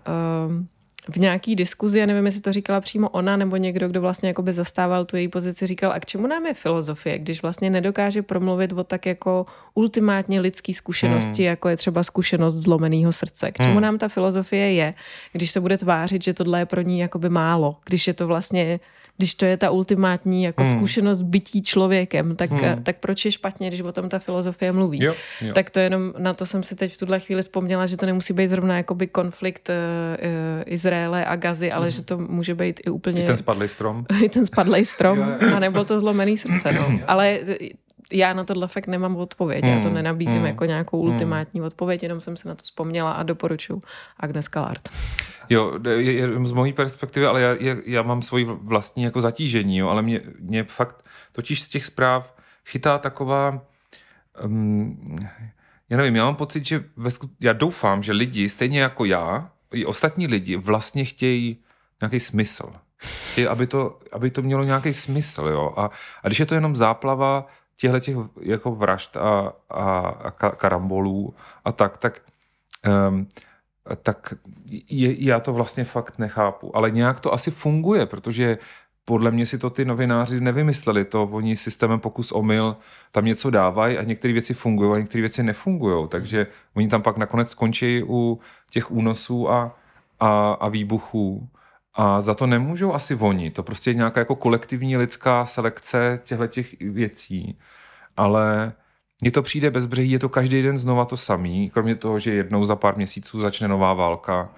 A: um, v nějaký diskuzi, já nevím, jestli to říkala přímo ona, nebo někdo, kdo vlastně jakoby zastával tu její pozici, říkal, a k čemu nám je filozofie, když vlastně nedokáže promluvit o tak jako ultimátně lidský zkušenosti, hmm. jako je třeba zkušenost zlomeného srdce. K čemu
E: Hmm.
A: nám ta filozofie je, když se bude tvářit, že tohle je pro ní jakoby málo, když je to vlastně když to je ta ultimátní jako
E: Hmm.
A: hmm. zkušenost bytí člověkem, tak,
E: Hmm.
A: hmm. tak proč je špatně, když o tom ta filozofie mluví?
E: Jo, jo.
A: Tak to jenom na to jsem si teď v tuhle chvíli vzpomněla, že to nemusí být zrovna jakoby konflikt uh, Izraele a Gazy, ale že to může být i úplně
E: I ten spadlý strom.
A: i ten spadlej strom, anebo to zlomený srdce. No. Ale já na tohle fakt nemám odpověď. Já to
E: Hmm,
A: nenabízím
E: hmm,
A: jako nějakou
E: hmm.
A: ultimátní odpověď, jenom jsem se na to vzpomněla a doporučuji Agnes Kallard.
E: Jo, je, je, z mojí perspektivy, ale já, je, já mám svoji vlastní jako zatížení, jo, ale mě, mě fakt totiž z těch zpráv chytá taková, um, já nevím, já mám pocit, že ve skut... já doufám, že lidi, stejně jako já, i ostatní lidi vlastně chtějí nějaký smysl. Chtějí, aby to, aby to mělo nějaký smysl, jo. A, a když je to jenom záplava těchto těch jako vražd a, a, a ka- karambolů a tak, tak um, tak je, já to vlastně fakt nechápu. Ale nějak to asi funguje, protože podle mě si to ty novináři nevymysleli. To oni systémem pokus omyl tam něco dávají a některé věci fungují a některé věci nefungují. Takže oni tam pak nakonec skončí u těch únosů a, a, a výbuchů. A za to nemůžou asi oni. To prostě je nějaká jako kolektivní lidská selekce těchto těch věcí. Ale mně to přijde bezbřehý, je to každý den znova to samý, kromě toho, že jednou za pár měsíců začne nová válka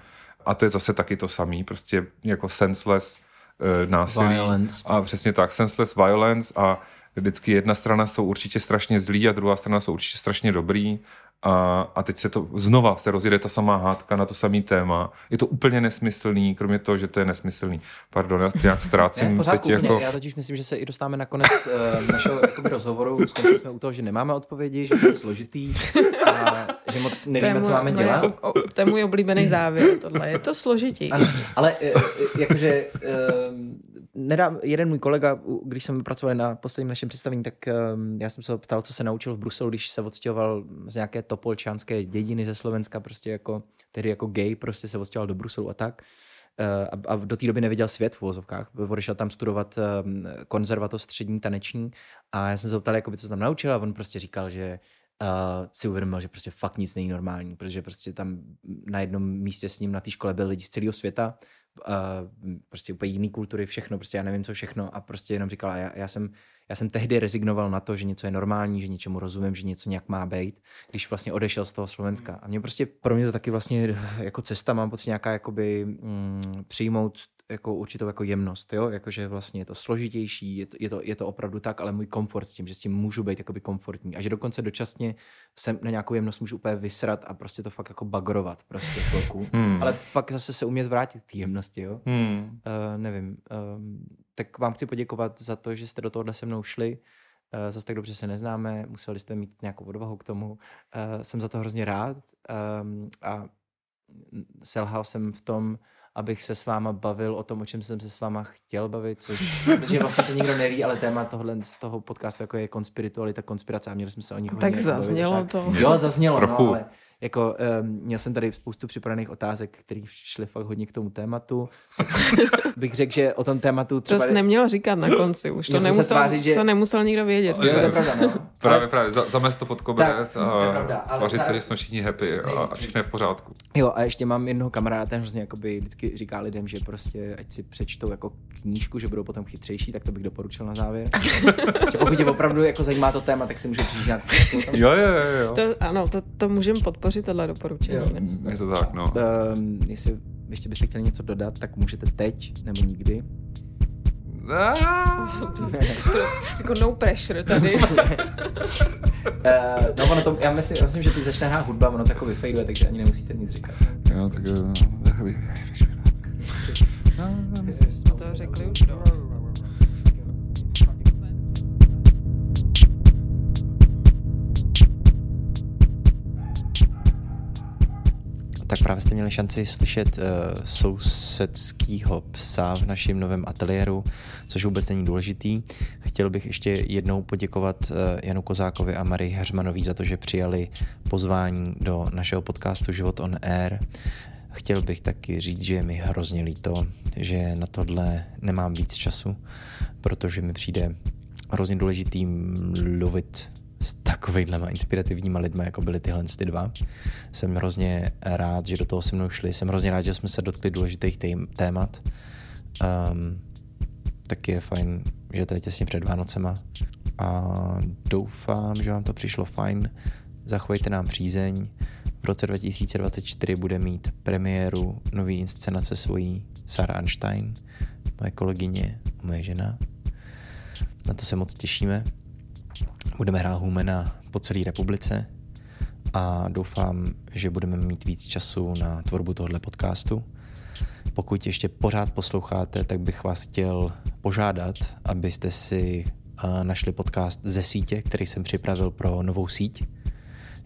E: a to je zase taky to samý, prostě jako senseless uh, násilí.
F: Violence.
E: A přesně tak, senseless violence a vždycky jedna strana jsou určitě strašně zlí a druhá strana jsou určitě strašně dobrý a, a teď se to znova se rozjede ta samá hádka na to samý téma. Je to úplně nesmyslný, kromě toho, že to je nesmyslný. Pardon, já nějak ztrácím
F: Ne, pořádku,
E: teď
F: úplně.
E: jako...
F: Já totiž myslím, že se i dostáváme na konec uh, našeho jakoby, rozhovoru. Skončili jsme u toho, že nemáme odpovědi, že to je složitý a že moc nevíme,
A: to
F: co máme
A: moje-
F: dělat.
A: O, o, to je můj oblíbený závěr, tohle. Je to složitý.
F: Ano, ale eh, eh, jakože um, nedám, jeden můj kolega, když jsme pracovali na posledním našem představení, tak um, já jsem se ho ptal, co se naučil v Bruselu, když se odstěhoval z nějaké topolčánské dědiny ze Slovenska, prostě jako, tehdy jako gay, prostě se odstěhoval do Bruselu a tak. Eh, a, a do té doby neviděl svět v uvozovkách. Odešel tam studovat um, konzervatoř střední taneční a já jsem se ho ptal, jakoby, co se tam naučil a on prostě říkal, že uh, si uvědomil, že prostě fakt nic není normální, protože prostě tam na jednom místě s ním na té škole byli lidi z celého světa, uh, prostě úplně jiný kultury, všechno, prostě já nevím, co všechno a prostě jenom říkala, já, já, jsem, já jsem tehdy rezignoval na to, že něco je normální, že něčemu rozumím, že něco nějak má být, když vlastně odešel z toho Slovenska. A mě prostě, pro mě to taky vlastně jako cesta, mám pocit nějaká jakoby mm, přijmout jako určitou jako jemnost, jo? Jakože vlastně je to složitější, je to, je, to, je to opravdu tak, ale můj komfort s tím, že s tím můžu být jakoby komfortní a že dokonce dočasně jsem na nějakou jemnost můžu úplně vysrat a prostě to fakt jako bagrovat prostě chvilku.
E: Hmm.
F: Ale pak zase se umět vrátit k té jemnosti, jo?
E: Hmm.
F: Uh, nevím. Um, tak vám chci poděkovat za to, že jste do tohohle se mnou šli. Uh, zase tak dobře se neznáme, museli jste mít nějakou odvahu k tomu. Uh, jsem za to hrozně rád um, a selhal jsem v tom, abych se s váma bavil o tom, o čem jsem se s váma chtěl bavit, což, protože vlastně to nikdo neví, ale téma tohle z toho podcastu jako je konspiritualita, konspirace a měli jsme se o nich
A: Tak
F: hodně bavit,
A: zaznělo
F: tak.
A: to.
F: Jo, zaznělo,
E: Trochu.
F: no, ale jako um, měl jsem tady spoustu připravených otázek, které šly fakt hodně k tomu tématu. bych řekl, že o tom tématu
A: To
F: třeba...
A: jsi neměl říkat na konci, už to
F: se
A: nemusel,
F: tvářit, že-
A: to nemusel nikdo vědět.
F: Jo, to pravda, no.
E: Právě, právě, za, zamést to pod koberec
F: Tak, to
E: a
F: pravda, ale
E: tvářit se,
F: zároveň-
E: že jsme všichni happy a, a všechno je v pořádku.
F: Jo, a ještě mám jednoho kamaráda, ten hrozně jakoby vždycky říká lidem, že prostě ať si přečtou jako knížku, že budou potom chytřejší, tak to bych doporučil na závěr. že pokud tě opravdu jako zajímá to téma, tak si můžu přijít nějak.
E: Jo, jo, jo, jo.
A: To, ano, to, to můžeme podpořit, tohle doporučení.
F: Jo.
E: Je to tak, no.
F: Um, jestli ještě byste chtěli něco dodat, tak můžete teď nebo nikdy.
A: Jako no pressure tady.
F: Uh, no ono to, já myslím, já myslím, že teď začne hrát hudba, ono to jako vyfejduje, takže ani nemusíte nic říkat.
E: Jo, tak jo.
A: Jsme to řekli už dost.
D: Tak právě jste měli šanci slyšet uh, sousedskýho psa v našem novém ateliéru, což vůbec není důležitý. Chtěl bych ještě jednou poděkovat uh, Janu Kozákovi a Marii Heřmanový za to, že přijali pozvání do našeho podcastu Život on Air. Chtěl bych taky říct, že je mi hrozně líto, že na tohle nemám víc času, protože mi přijde hrozně důležitý mluvit s takovýhlema inspirativníma lidma, jako byly tyhle ty dva. Jsem hrozně rád, že do toho se mnou šli. Jsem hrozně rád, že jsme se dotkli důležitých tém- témat. Um, taky je fajn, že to je těsně před Vánocema. A doufám, že vám to přišlo fajn. Zachovejte nám přízeň. V roce 2024 bude mít premiéru nový inscenace svojí Sarah Einstein, moje kolegyně moje žena. Na to se moc těšíme. Budeme hrát Humena po celé republice a doufám, že budeme mít víc času na tvorbu tohoto podcastu. Pokud ještě pořád posloucháte, tak bych vás chtěl požádat, abyste si uh, našli podcast ze sítě, který jsem připravil pro novou síť.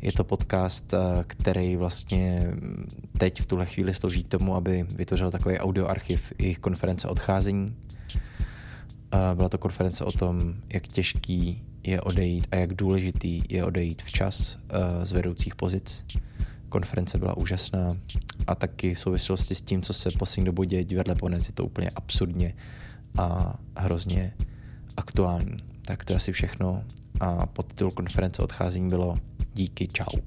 D: Je to podcast, uh, který vlastně mm, teď v tuhle chvíli slouží k tomu, aby vytvořil takový audioarchiv jejich konference odcházení. Uh, Byla to konference o tom, jak těžký je odejít a jak důležitý je odejít včas uh, z vedoucích pozic. Konference byla úžasná a taky v souvislosti s tím, co se poslední dobou děje divadle Ponec, je to úplně absurdně a hrozně aktuální. Tak to je asi všechno a podtitul konference odcházení bylo Díky, čau.